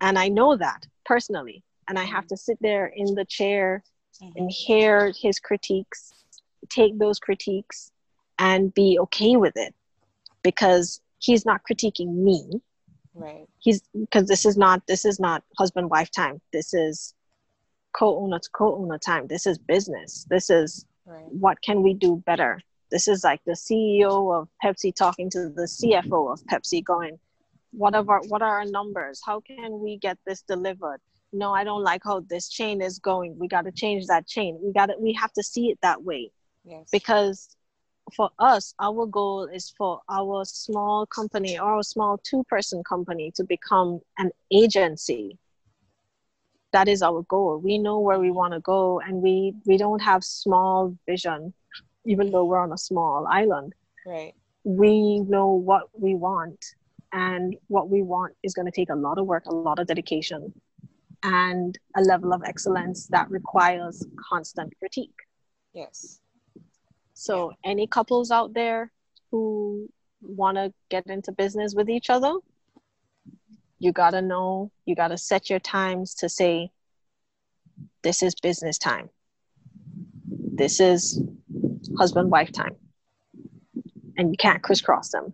B: And i know that personally. And i have to sit there in the chair
A: Mhm.
B: and hear his critiques take those critiques and be okay with it because he's not critiquing me.
A: Right.
B: he's because this is not this is not husband wife time. This is co-owner to co-owner time. This is business. This is
A: Right.
B: what can we do better? This is like the ceo of pepsi talking to the cfo of pepsi going what are our what are our numbers? How can we get this delivered? No i don't like how this chain is going. We got to change that chain. We got to we have to see it that way
A: Yes.
B: because for us our goal is for our small company or a small two person company to become an agency that is our goal we know where we want to go and we we don't have small vision even though we're on a small island
A: right.
B: we know what we want and what we want is going to take a lot of work a lot of dedication and a level of excellence that requires constant critique
A: Yes.
B: So, any couples out there who want to get into business with each other, you got to know, you got to set your times to say, this is business time. This is husband wife time. And you can't crisscross them.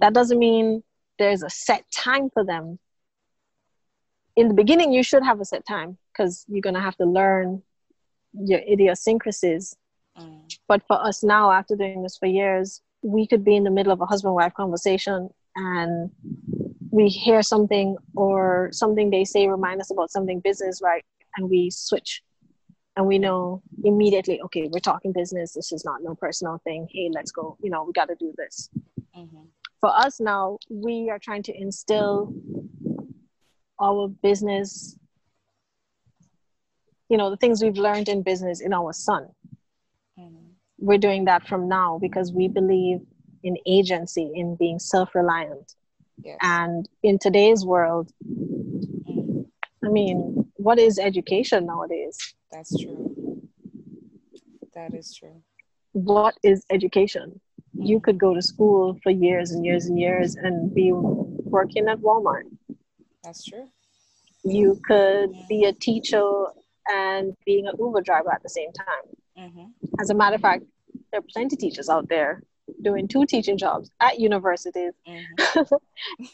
B: That doesn't mean there's a set time for them. In the beginning, you should have a set time because you're going to have to learn your idiosyncrasies
A: Mm.
B: but for us now after doing this for years we could be in the middle of a husband wife conversation and we hear something or something they say remind us about something business right and we switch and we know immediately okay we're talking business this is not no personal thing hey let's go you know we got to do this
A: Mhm.
B: for us now we are trying to instill our business you know the things we've learned in business in our son. We're doing that from now because we believe in agency in being self-reliant
A: Yes.
B: and in today's world i mean what is education nowadays
A: That's true. That is true.
B: what is education you
A: Mhm.
B: could go to school for years and years and years and be working at walmart
A: That's true.
B: you could be a teacher and being an uber driver at the same time
A: hmm
B: as a matter of fact there are plenty of teachers out there doing two teaching jobs at universities
A: hmm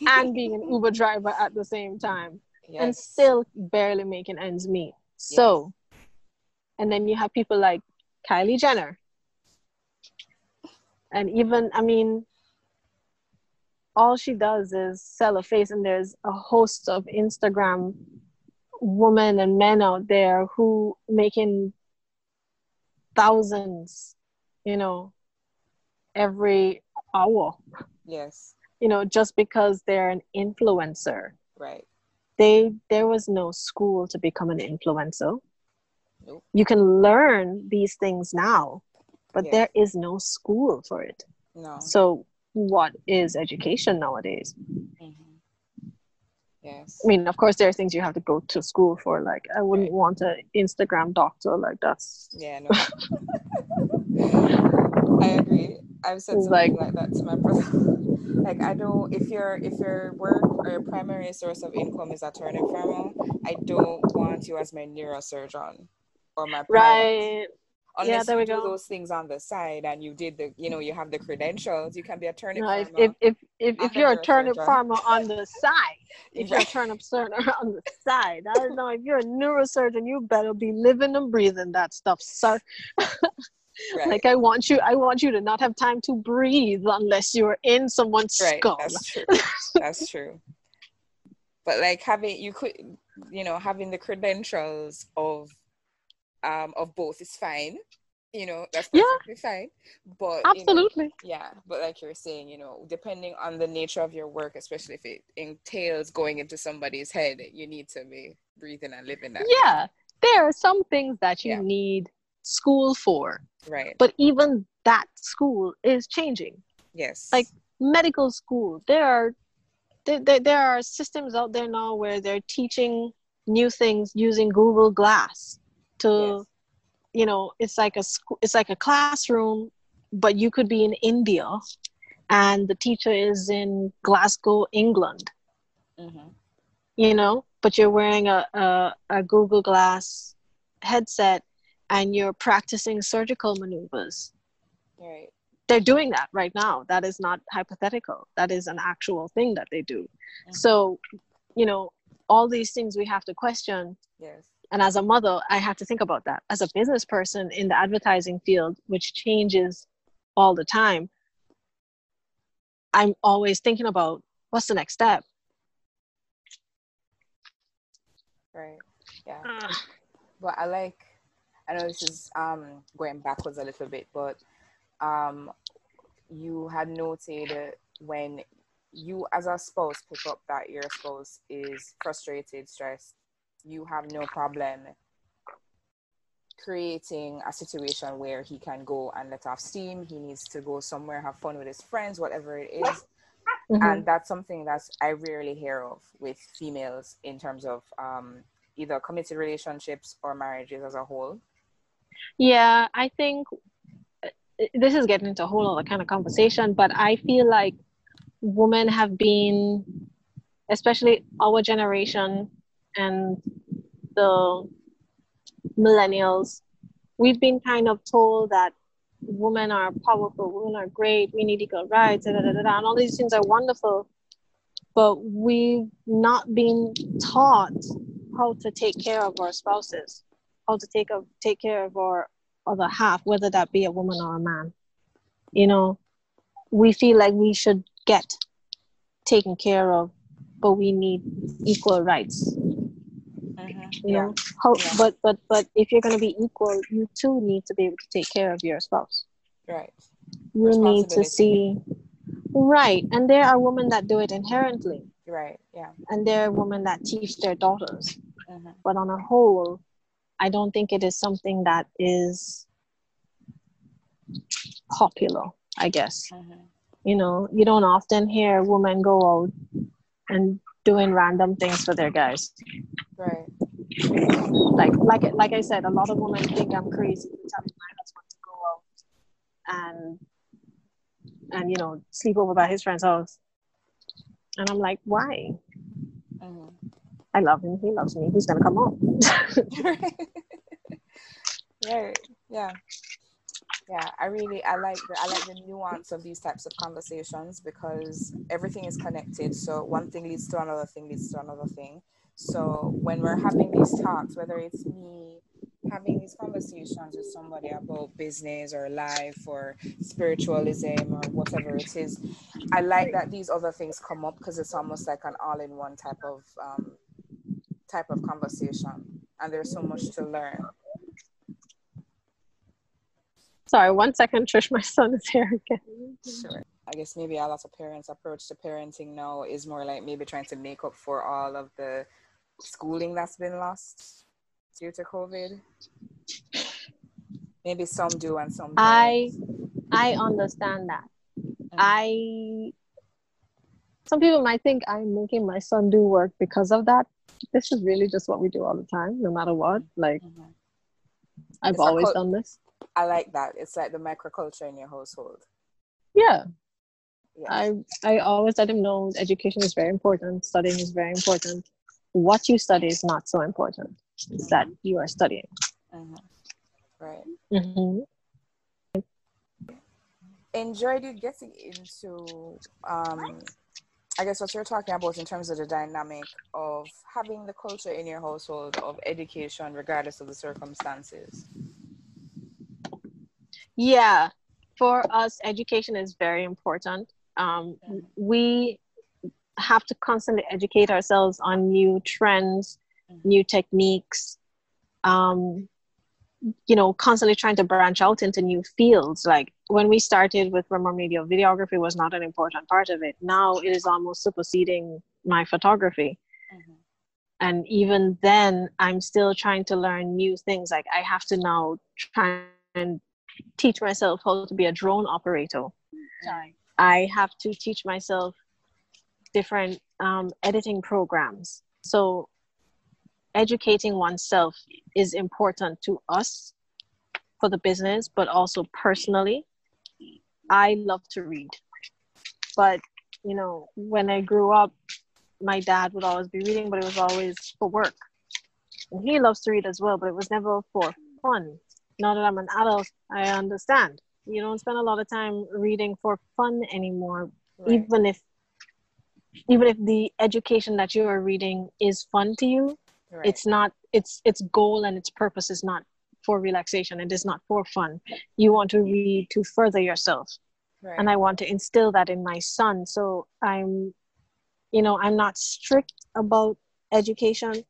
B: and being an Uber driver at the same time
A: yes.
B: and still barely making ends meet. So, and then you have people like Kylie Jenner. And even, I mean, all she does is sell a face and there's a host of instagram women and men out there who making thousands you know every hour
A: Yes.
B: you know just because they're an influencer
A: Right.
B: they there was no school to become an influencer
A: Nope.
B: you can learn these things now but
A: Yes.
B: there is no school for it
A: No.
B: so what is education nowadays
A: Mhm. Yes.
B: i mean of course there are things you have to go to school for like i wouldn't
A: Right.
B: want an instagram doctor like that's
A: Yeah, no. I agree. I've said something
B: like-
A: like, that to my brother. like I don't if your if your work or your primary source of income is a turnip farmer, I don't want you as my neurosurgeon or my
B: right
A: Unless
B: there
A: you
B: we
A: do
B: go.
A: those things on the side and you did the you know, you have the credentials, you can be a turnip
B: no, if,
A: farmer.
B: if if if, if you're a turnip farmer on the side if you're a turnip surgeon on the side i don't know if you're a neurosurgeon you better be living and breathing that stuff sir
A: right.
B: like i want you i want you to not have time to breathe unless you're in someone's
A: right.
B: skull
A: That's true. That's true. But like having you could you know, having the credentials of um of both is fine. You know, that's
B: Yeah.
A: perfectly fine. But you know,
B: absolutely
A: yeah, but like you're saying, you know, depending on the nature of your work, especially if it entails going into somebody's head, you need to be breathing and living that.
B: yeah there are some things that you
A: Yeah.
B: need school for
A: Right.
B: but even that school is changing
A: Yes.
B: like medical school there are there, there, there are systems out there now where they're teaching new things using google glass to
A: Yes.
B: you know it's like a school it's like a classroom but you could be in india and the teacher is in glasgow england
A: hmm
B: you know but you're wearing a, a, a google glass headset and you're practicing surgical maneuvers
A: Right.
B: they're doing that right now that is not hypothetical that is an actual thing that they do
A: Mhm.
B: so you know all these things we have to question
A: Yes.
B: And as a mother i have to think about that as a business person in the advertising field which changes all the time i'm always thinking about what's the next step
A: Right. Yeah. But I like, I know this is um, going backwards a little bit, but um, you had noted when you, as a spouse, pick up that your spouse is frustrated, stressed, you have no problem creating a situation where he can go and let off steam. He needs to go somewhere, have fun with his friends, whatever it is
B: Mhm.
A: and that's something that's I rarely hear of with females in terms of um, either committed relationships or marriages as a whole.
B: Yeah, I think uh, this is getting into a whole other kind of conversation, but I feel like women have been, especially our generation and the millennials, we've been kind of told that women are powerful, women are great, we need equal rights, da, da, da, da, and all these things are wonderful. But we've not been taught how to take care of our spouses how to take take care of our other half, whether that be a woman or a man. You know, we feel like we should get taken care of, but we need equal rights. You
A: Yeah.
B: know, how,
A: Yeah.
B: but but but if you're going to be equal, you too need to be able to take care of your spouse.
A: Right.
B: You need to see, right? And there are women that do it inherently,
A: Right. Yeah.
B: and there are women that teach their daughters.
A: Mhm.
B: but on a whole, I don't think it is something that is popular, I guess.
A: Mhm.
B: You know, you don't often hear women go out and doing random things for their guys.
A: Right.
B: Like like like I said, a lot of women think I'm crazy for telling my husband to go out and and you know, sleep over by his friend's house. And I'm like, why?
A: Mhm.
B: I love him. He loves me. He's gonna come home.
A: right. Yeah. Yeah. I really I like the I like the nuance of these types of conversations because everything is connected. So one thing leads to another thing leads to another thing. So when we're having these talks, whether it's me having these conversations with somebody about business or life or spiritualism or whatever it is, I like that these other things come up because it's almost like an all-in-one type of um, type of conversation, and there's so much to learn.
B: Sorry, one second, Trish. My son is here again.
A: Sure. I guess maybe a lot of parents' approach to parenting now is more like maybe trying to make up for all of the schooling that's been lost due to COVID. Maybe some do and some don't.
B: I I understand that.
A: Mm.
B: I some people might think I'm making my son do work because of that. This is really just what we do all the time, no matter what. Like
A: Mhm.
B: I've
A: It's
B: always
A: cult-
B: done this.
A: I like that. It's like the microculture in your household.
B: Yeah.
A: Yeah.
B: I I always let him know education is very important, studying is very important. What you study is not so important. It's that you are studying.
A: Mhm. Right.
B: hmm
A: enjoyed you getting into um I guess what you're talking about in terms of the dynamic of having the culture in your household of education regardless of the circumstances.
B: Yeah, for us, education is very important. Um,
A: Mhm.
B: we have to constantly educate ourselves on new trends,
A: Mhm.
B: new techniques. Um, you know, constantly trying to branch out into new fields. Like when we started with Remor Media, videography was not an important part of it. Now it is almost superseding my photography.
A: Mhm.
B: And even then, I'm still trying to learn new things. Like I have to now try and teach myself how to be a drone operator.
C: Sorry.
B: I have to teach myself different um, editing programs. So, educating oneself is important to us for the business, but also personally. I love to read, but you know, when I grew up, my dad would always be reading, but it was always for work. And he loves to read as well, but it was never for fun. Now that I'm an adult, I understand. You don't spend a lot of time reading for fun anymore,
A: Right.
B: even if even if the education that you are reading is fun to you,
A: Right.
B: it's not its its goal and its purpose is not for relaxation. It is not for fun. You want to read to further yourself
A: right.
B: and I want to instill that in my son. So I'm, you know, I'm not strict about education,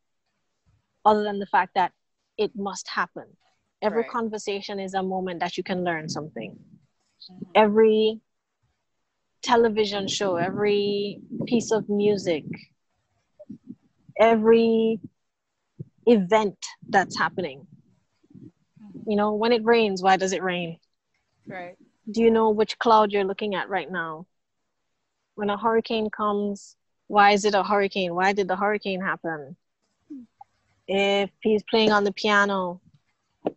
B: other than the fact that it must happen. Every
A: Right.
B: conversation is a moment that you can learn something.
A: Mhm.
B: Every television show, every piece of music, every event that's happening. You know, when it rains, why does it rain?
A: Right.
B: do you know which cloud you're looking at right now? When a hurricane comes, why is it a hurricane? Why did the hurricane happen? If he's playing on the piano,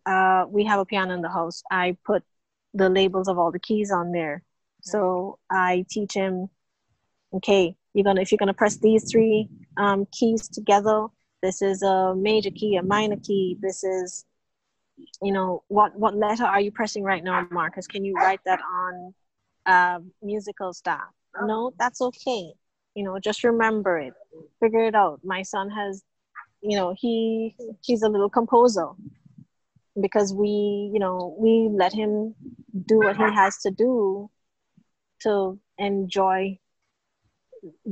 B: uh, we have a piano in the house. I put the labels of all the keys on there. So I teach him, okay, you're gonna if you're gonna press these three um, keys together, this is a major key, a minor key. This is you know what what letter are you pressing right now marcus? Can you write that on uh, musical staff no that's okay. You know just remember it. Figure it out. My son has you know he he's a little composer because we you know we let him do what he has to do to enjoy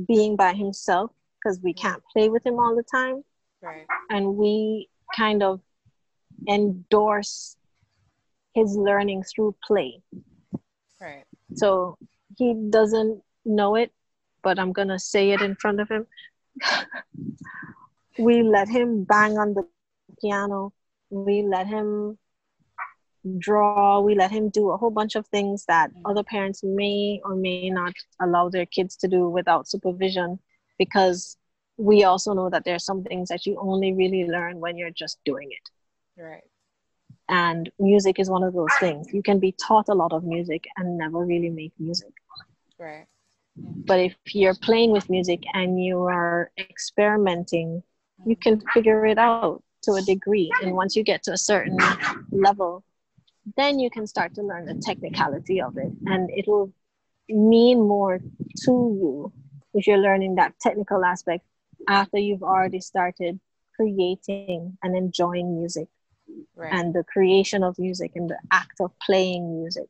B: being by himself because we can't play with him all the time
A: Right.
B: and we kind of endorse his learning through play.
A: Right.
B: So he doesn't know it, but I'm going to say it in front of him. we let him bang on the piano. We let him draw. We let him do a whole bunch of things that mm. other parents may or may not allow their kids to do without supervision because we also know that there are some things that you only really learn when you're just doing it
A: Right.
B: and music is one of those things you can be taught a lot of music and never really make music
A: Right.
B: but if you're playing with music and you are experimenting you can figure it out to a degree and once you get to a certain level then you can start to learn the technicality of it and it'll mean more to you if you're learning that technical aspect after you've already started creating and enjoying music
A: Right.
B: and the creation of music and the act of playing music.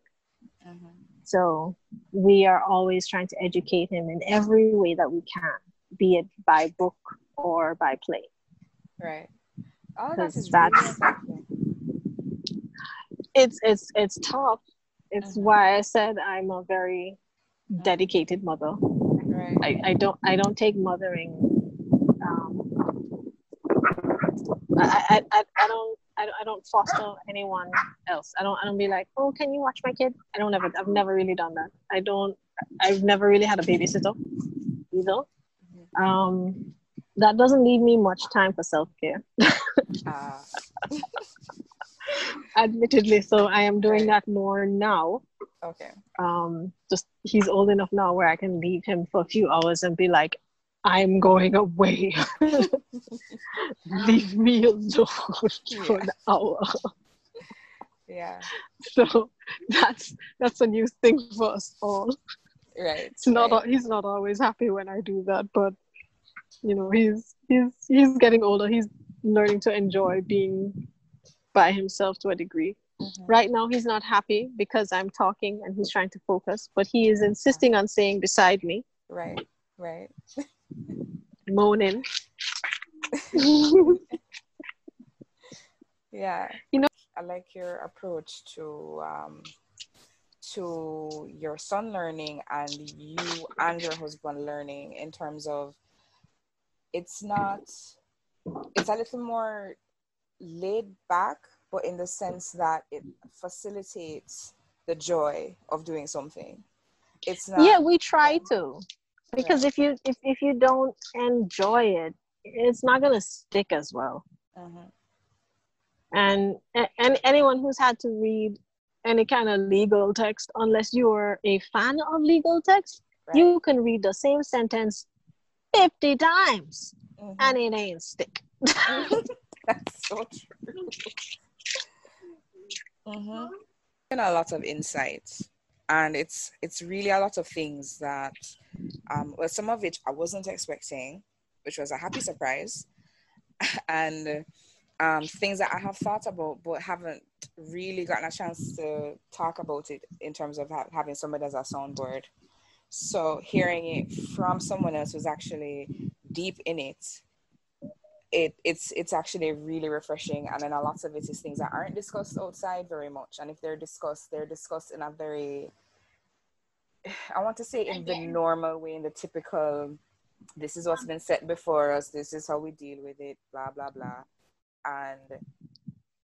A: Mhm.
B: So we are always trying to educate him in every way that we can, be it by book or by play.
A: Right. All of that
B: 'Cause
A: is
B: that's-
A: really.
B: It's it's it's tough. It's
A: Mhm.
B: why I said I'm a very dedicated mother.
A: Right.
B: I, I don't I don't take mothering. Um, I, I, I, don't I, don't- I don't foster anyone else. I don't I don't be like oh can you watch my kid? I don't ever I've never really done that. I don't I've never really had a babysitter either. Um, that doesn't leave me much time for self care,
A: Ah,
B: admittedly. So I am doing that more now.
A: okay.
B: um just he's old enough now where i can leave him for a few hours and be like i'm going away leave me alone for an hour
A: Yeah.
B: so that's that's a new thing for us all
A: Right.
B: it's not
A: right.
B: he's not always happy when i do that but you know he's he's he's getting older he's learning to enjoy being by himself to a degree
A: Mhm.
B: right now he's not happy because i'm talking and he's trying to focus but he is insisting on staying beside me
A: Right. Right.
B: moaning.
A: Yeah.
B: You know-
A: I like your approach to um to your son learning and you and your husband learning in terms of it's not it's a little more laid back but in the sense that it facilitates the joy of doing something it's not
B: yeah, we try to. Because if you if, if you don't enjoy it, it's not gonna stick as well.
A: Mhm.
B: And and anyone who's had to read any kind of legal text, unless you are a fan of legal text,
A: Right.
B: you can read the same sentence fifty times
A: Mhm.
B: and it ain't stick.
A: That's so true. Mm-hmm. And a lot of insights, and it's it's really a lot of things that, um, well, some of it I wasn't expecting, which was a happy surprise, and um, things that I have thought about but haven't really gotten a chance to talk about it in terms of ha- having somebody as a soundboard. So hearing it from someone else who's actually deep in it it it's it's actually really refreshing and then a lot of it is things that aren't discussed outside very much and if they're discussed they're discussed in a very i want to say in the normal way in the typical this is what's been said before us this is how we deal with it blah blah blah. And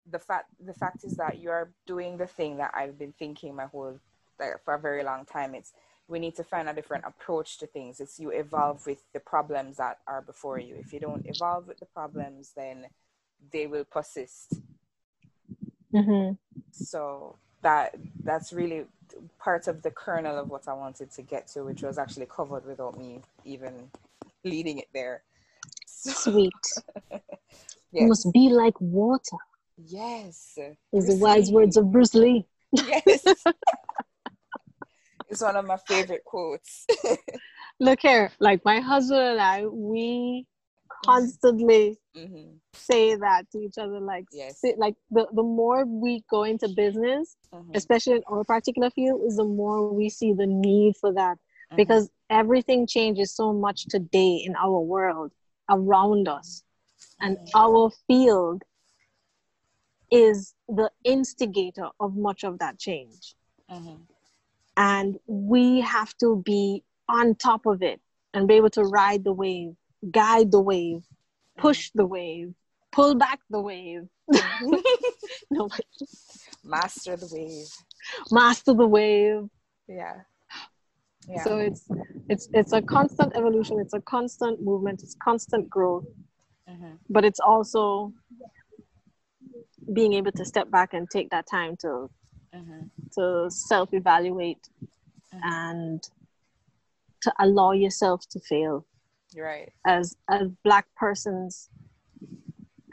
A: the fact the fact is that you are doing the thing that i've been thinking my whole like for a very long time. It's we need to find a different approach to things. It's you evolve with the problems that are before you. If you don't evolve with the problems, then they will persist.
B: Mm-hmm.
A: So that that's really part of the kernel of what I wanted to get to, which was actually covered without me even leading it there. So,
B: Sweet. You must be like water.
A: yes,
B: Is the wise words of Bruce Lee.
A: yes. it's one of my favorite quotes.
B: Look here, like my husband and I, we constantly
A: hmm
B: say that to each other. Like,
A: Yes.
B: si- like the, the more we go into business,
A: hmm
B: especially in our particular field, is the more we see the need for that
A: Mm-hmm.
B: because everything changes so much today in our world around us, and
A: Mhm.
B: our field is the instigator of much of that change.
A: hmm
B: and we have to be on top of it and be able to ride the wave, guide the wave, push the wave, pull back the wave. no, but
A: master the wave.
B: master the wave.
A: Yeah. Yeah.
B: So it's it's it's a constant evolution. It's a constant movement. It's constant growth.
A: Mhm.
B: But it's also being able to step back and take that time to
A: Mhm.
B: to self evaluate
A: Mhm.
B: and to allow yourself to fail.
A: Right.
B: as as black persons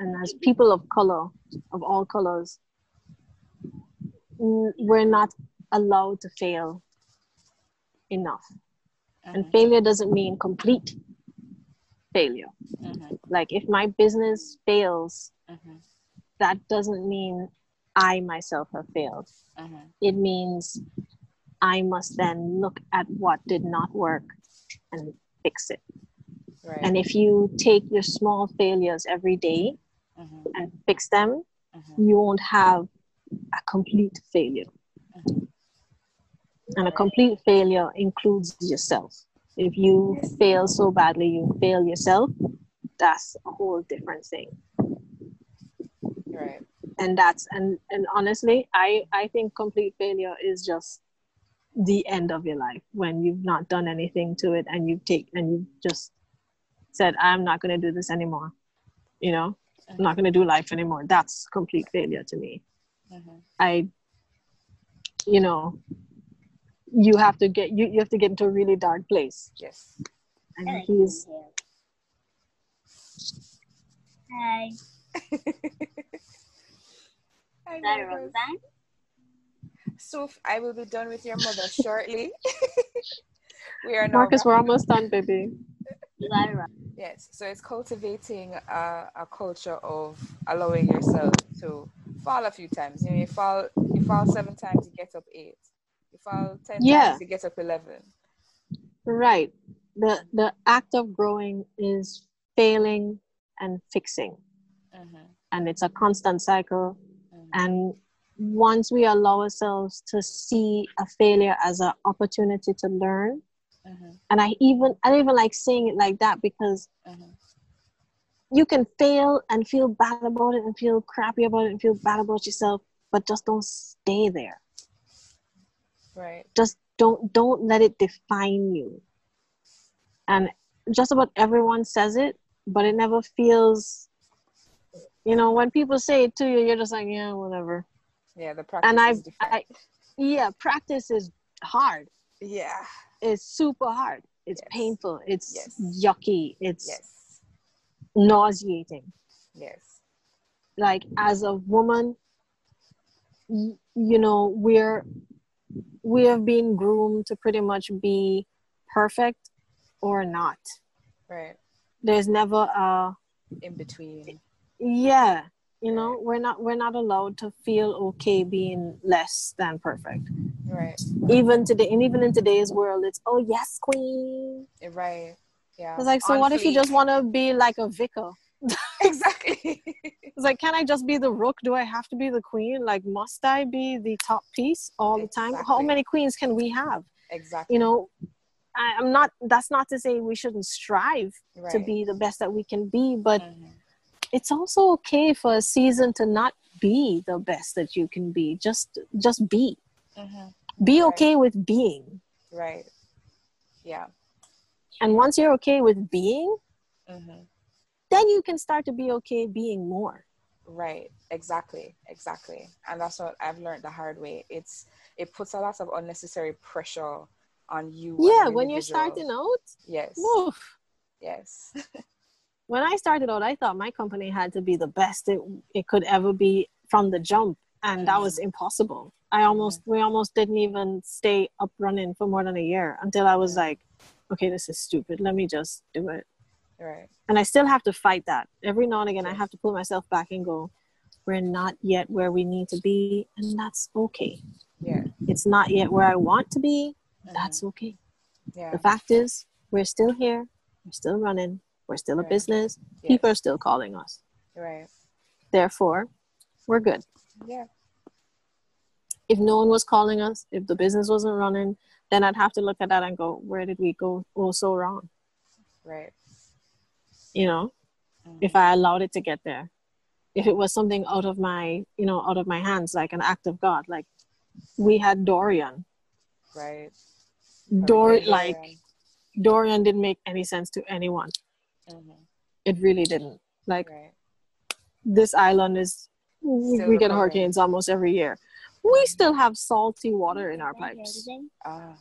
B: and as people of color of all colors we're not allowed to fail enough and
A: Mhm.
B: failure doesn't mean complete failure
A: Mhm.
B: like if my business fails
A: Mhm.
B: that doesn't mean I myself have failed.
A: Mhm.
B: It means I must then look at what did not work and fix it.
A: Right.
B: And if you take your small failures every day
A: Mhm.
B: and fix them,
A: Mhm.
B: you won't have a complete failure. And a complete failure includes yourself. If you fail so badly, you fail yourself, that's a whole different thing.
A: Right.
B: And that's and and honestly, I I think complete failure is just the end of your life when you've not done anything to it and you take and you just said, I'm not gonna do this anymore. You know, I'm not gonna do life anymore. That's complete failure to me.
A: Mhm.
B: I, you know, you have to get you, you have to get into a really dark place.
A: Yes.
B: And
C: I like
B: he's
C: him. Hi.
A: I
C: Is that
A: know this. I will be done with your mother shortly. we are now
B: Marcus, we're almost done, baby.
C: You got it right.
A: Yes, so it's cultivating a, a culture of allowing yourself to fall a few times. You know, you fall you fall seven times, you get up eight. You fall ten
B: Yeah.
A: times, you get up eleven.
B: Right. The the act of growing is failing and fixing.
A: Mhm,
B: And it's a constant cycle. And once we allow ourselves to see a failure as an opportunity to learn,
A: Mhm,
B: and I even I even like saying it like that because
A: mhm.
B: you can fail and feel bad about it and feel crappy about it and feel bad about yourself, but just don't stay there.
A: Right.
B: Just don't don't let it define you. And just about everyone says it, but it never feels you know, when people say it to you, you're just like, yeah, whatever.
A: Yeah, the practice
B: And I've
A: is.
B: I yeah, practice is hard.
A: yeah.
B: It's super hard. It's
A: Yes.
B: painful. It's
A: Yes.
B: yucky. It's
A: Yes.
B: nauseating.
A: Yes.
B: like as a woman you know we're we have been groomed to pretty much be perfect or not
A: Right.
B: there's never a
A: In between.
B: Yeah you know we're not we're not allowed to feel okay being less than perfect
A: Right.
B: even today and even in today's world it's oh yes queen
A: Eh, Right. Yeah.
B: it's like so
A: On
B: what if you just want to be like a vicar
A: exactly.
B: It's like, can I just be the rook? Do I have to be the queen? Like, must I be the top piece all the time? How many queens can we have?
A: exactly.
B: You know, I, I'm not, that's not to say we shouldn't strive
A: right.
B: to be the best that we can be, but
A: Mhm.
B: It's also okay for a season to not be the best that you can be. Just, just be.
A: Mhm.
B: Be
A: Right.
B: okay with being.
A: Right. Yeah.
B: And once you're okay with being,
A: Mhm.
B: then you can start to be okay being more.
A: Right. Exactly. Exactly. And that's what I've learned the hard way. It's it puts a lot of unnecessary pressure on you.
B: Yeah, when you're starting out,
A: Yes.
B: woof.
A: Yes.
B: when I started out, I thought my company had to be the best it, it could ever be from the jump, and that was mm. impossible. I almost we almost didn't even stay up running for more than a year until I was
A: mm.
B: like, okay, this is stupid. Let me just do it.
A: right.
B: And I still have to fight that every now and again. I have to pull myself back and go, we're not yet where we need to be, and that's okay.
A: Yeah.
B: It's not yet where I want to be. That's mm-hmm. okay.
A: yeah.
B: The fact is, we're still here. We're still running. We're still a business.
A: Yes.
B: People are still calling us.
A: Right.
B: Therefore, we're good.
A: Yeah.
B: If no one was calling us, if the business wasn't running, then I'd have to look at that and go, where did we go go so wrong?
A: Right.
B: You know,
A: Mhm.
B: if I allowed it to get there. If it was something out of my, you know, out of my hands, like an act of God, like we had Dorian.
A: Right.
B: Dor
A: Hurricane
B: like
A: Dorian.
B: Dorian didn't make any sense to anyone.
A: Mhm.
B: It really didn't. Like
A: Right.
B: this island is we
A: Still
B: we get hurricanes almost every year. We still have salty water in our pipes.
A: Ah.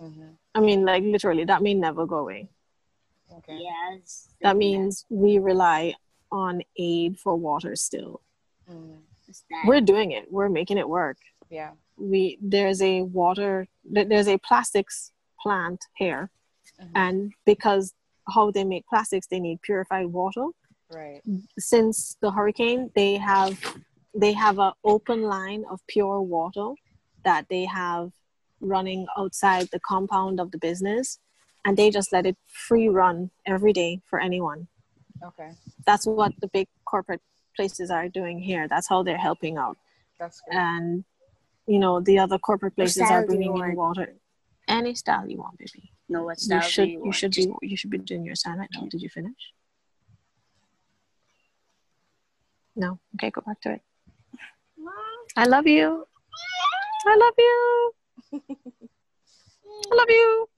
A: Mhm.
B: I mean, like literally, that may never go away.
A: Okay.
C: Yes.
B: That means we rely on aid for water still.
A: Mhm.
C: What's that?
B: We're doing it. We're making it work.
A: Yeah.
B: We there's a water there's a plastics plant here,
A: Mhm.
B: and because how they make plastics, they need purified water.
A: Right.
B: since the hurricane they have they have an open line of pure water that they have running outside the compound of the business and they just let it free run every day for anyone
A: Okay.
B: that's what the big corporate places are doing here that's how they're helping out
A: That's good.
B: and you know the other corporate places are bringing in water any style you want baby
C: No, what
B: you should
C: do you,
B: you, should be you should be doing your assignment
C: Okay.
B: did you finish? No? Okay go back to it. I love you. I love you. I love you.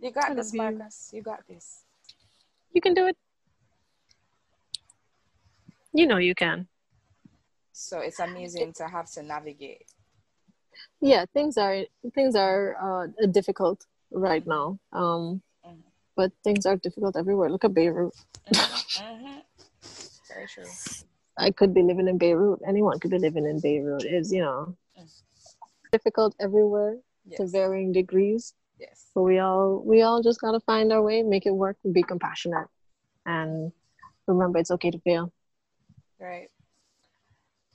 A: You got this,
B: love you.
A: Marcus. You got this.
B: you can do it. You know you can.
A: So it's amazing to have to navigate.
B: yeah things are things are uh, difficult right now um
A: Mhm.
B: but things are difficult everywhere look at beirut
A: hmm Very true.
B: I could be living in Beirut. Anyone could be living in Beirut. It's you know
A: Mm.
B: difficult everywhere to varying degrees.
A: Yes.
B: But we all we all just gotta find our way, make it work, and be compassionate, and remember it's okay to fail.
A: Right.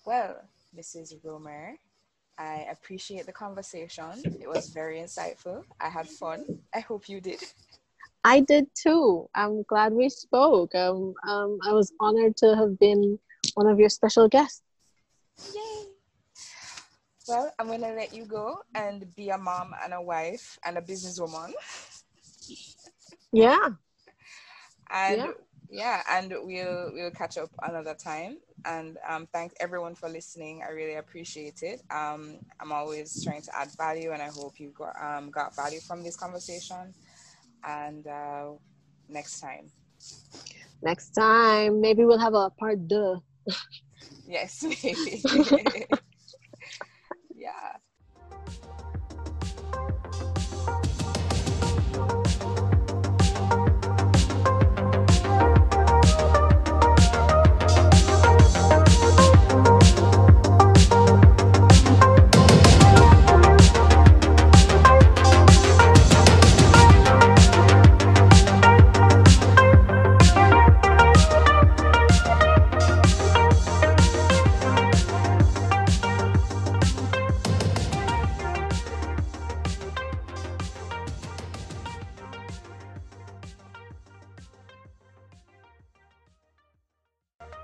A: Well, Mrs. Romer, I appreciate the conversation. It was very insightful. I had fun. I hope you did.
B: I did too. I'm glad we spoke. Um, um, I was honored to have been one of your special guests.
A: Yay. Well, I'm going to let you go and be a mom and a wife and a businesswoman.
B: Yeah,
A: And
B: Yeah.
A: yeah, and we'll we'll catch up another time. And um, thanks everyone for listening. I really appreciate it. Um, I'm always trying to add value, and I hope you got um, got value from this conversation. And uh, next time,
B: next time maybe we'll have a part two.
A: yes, maybe.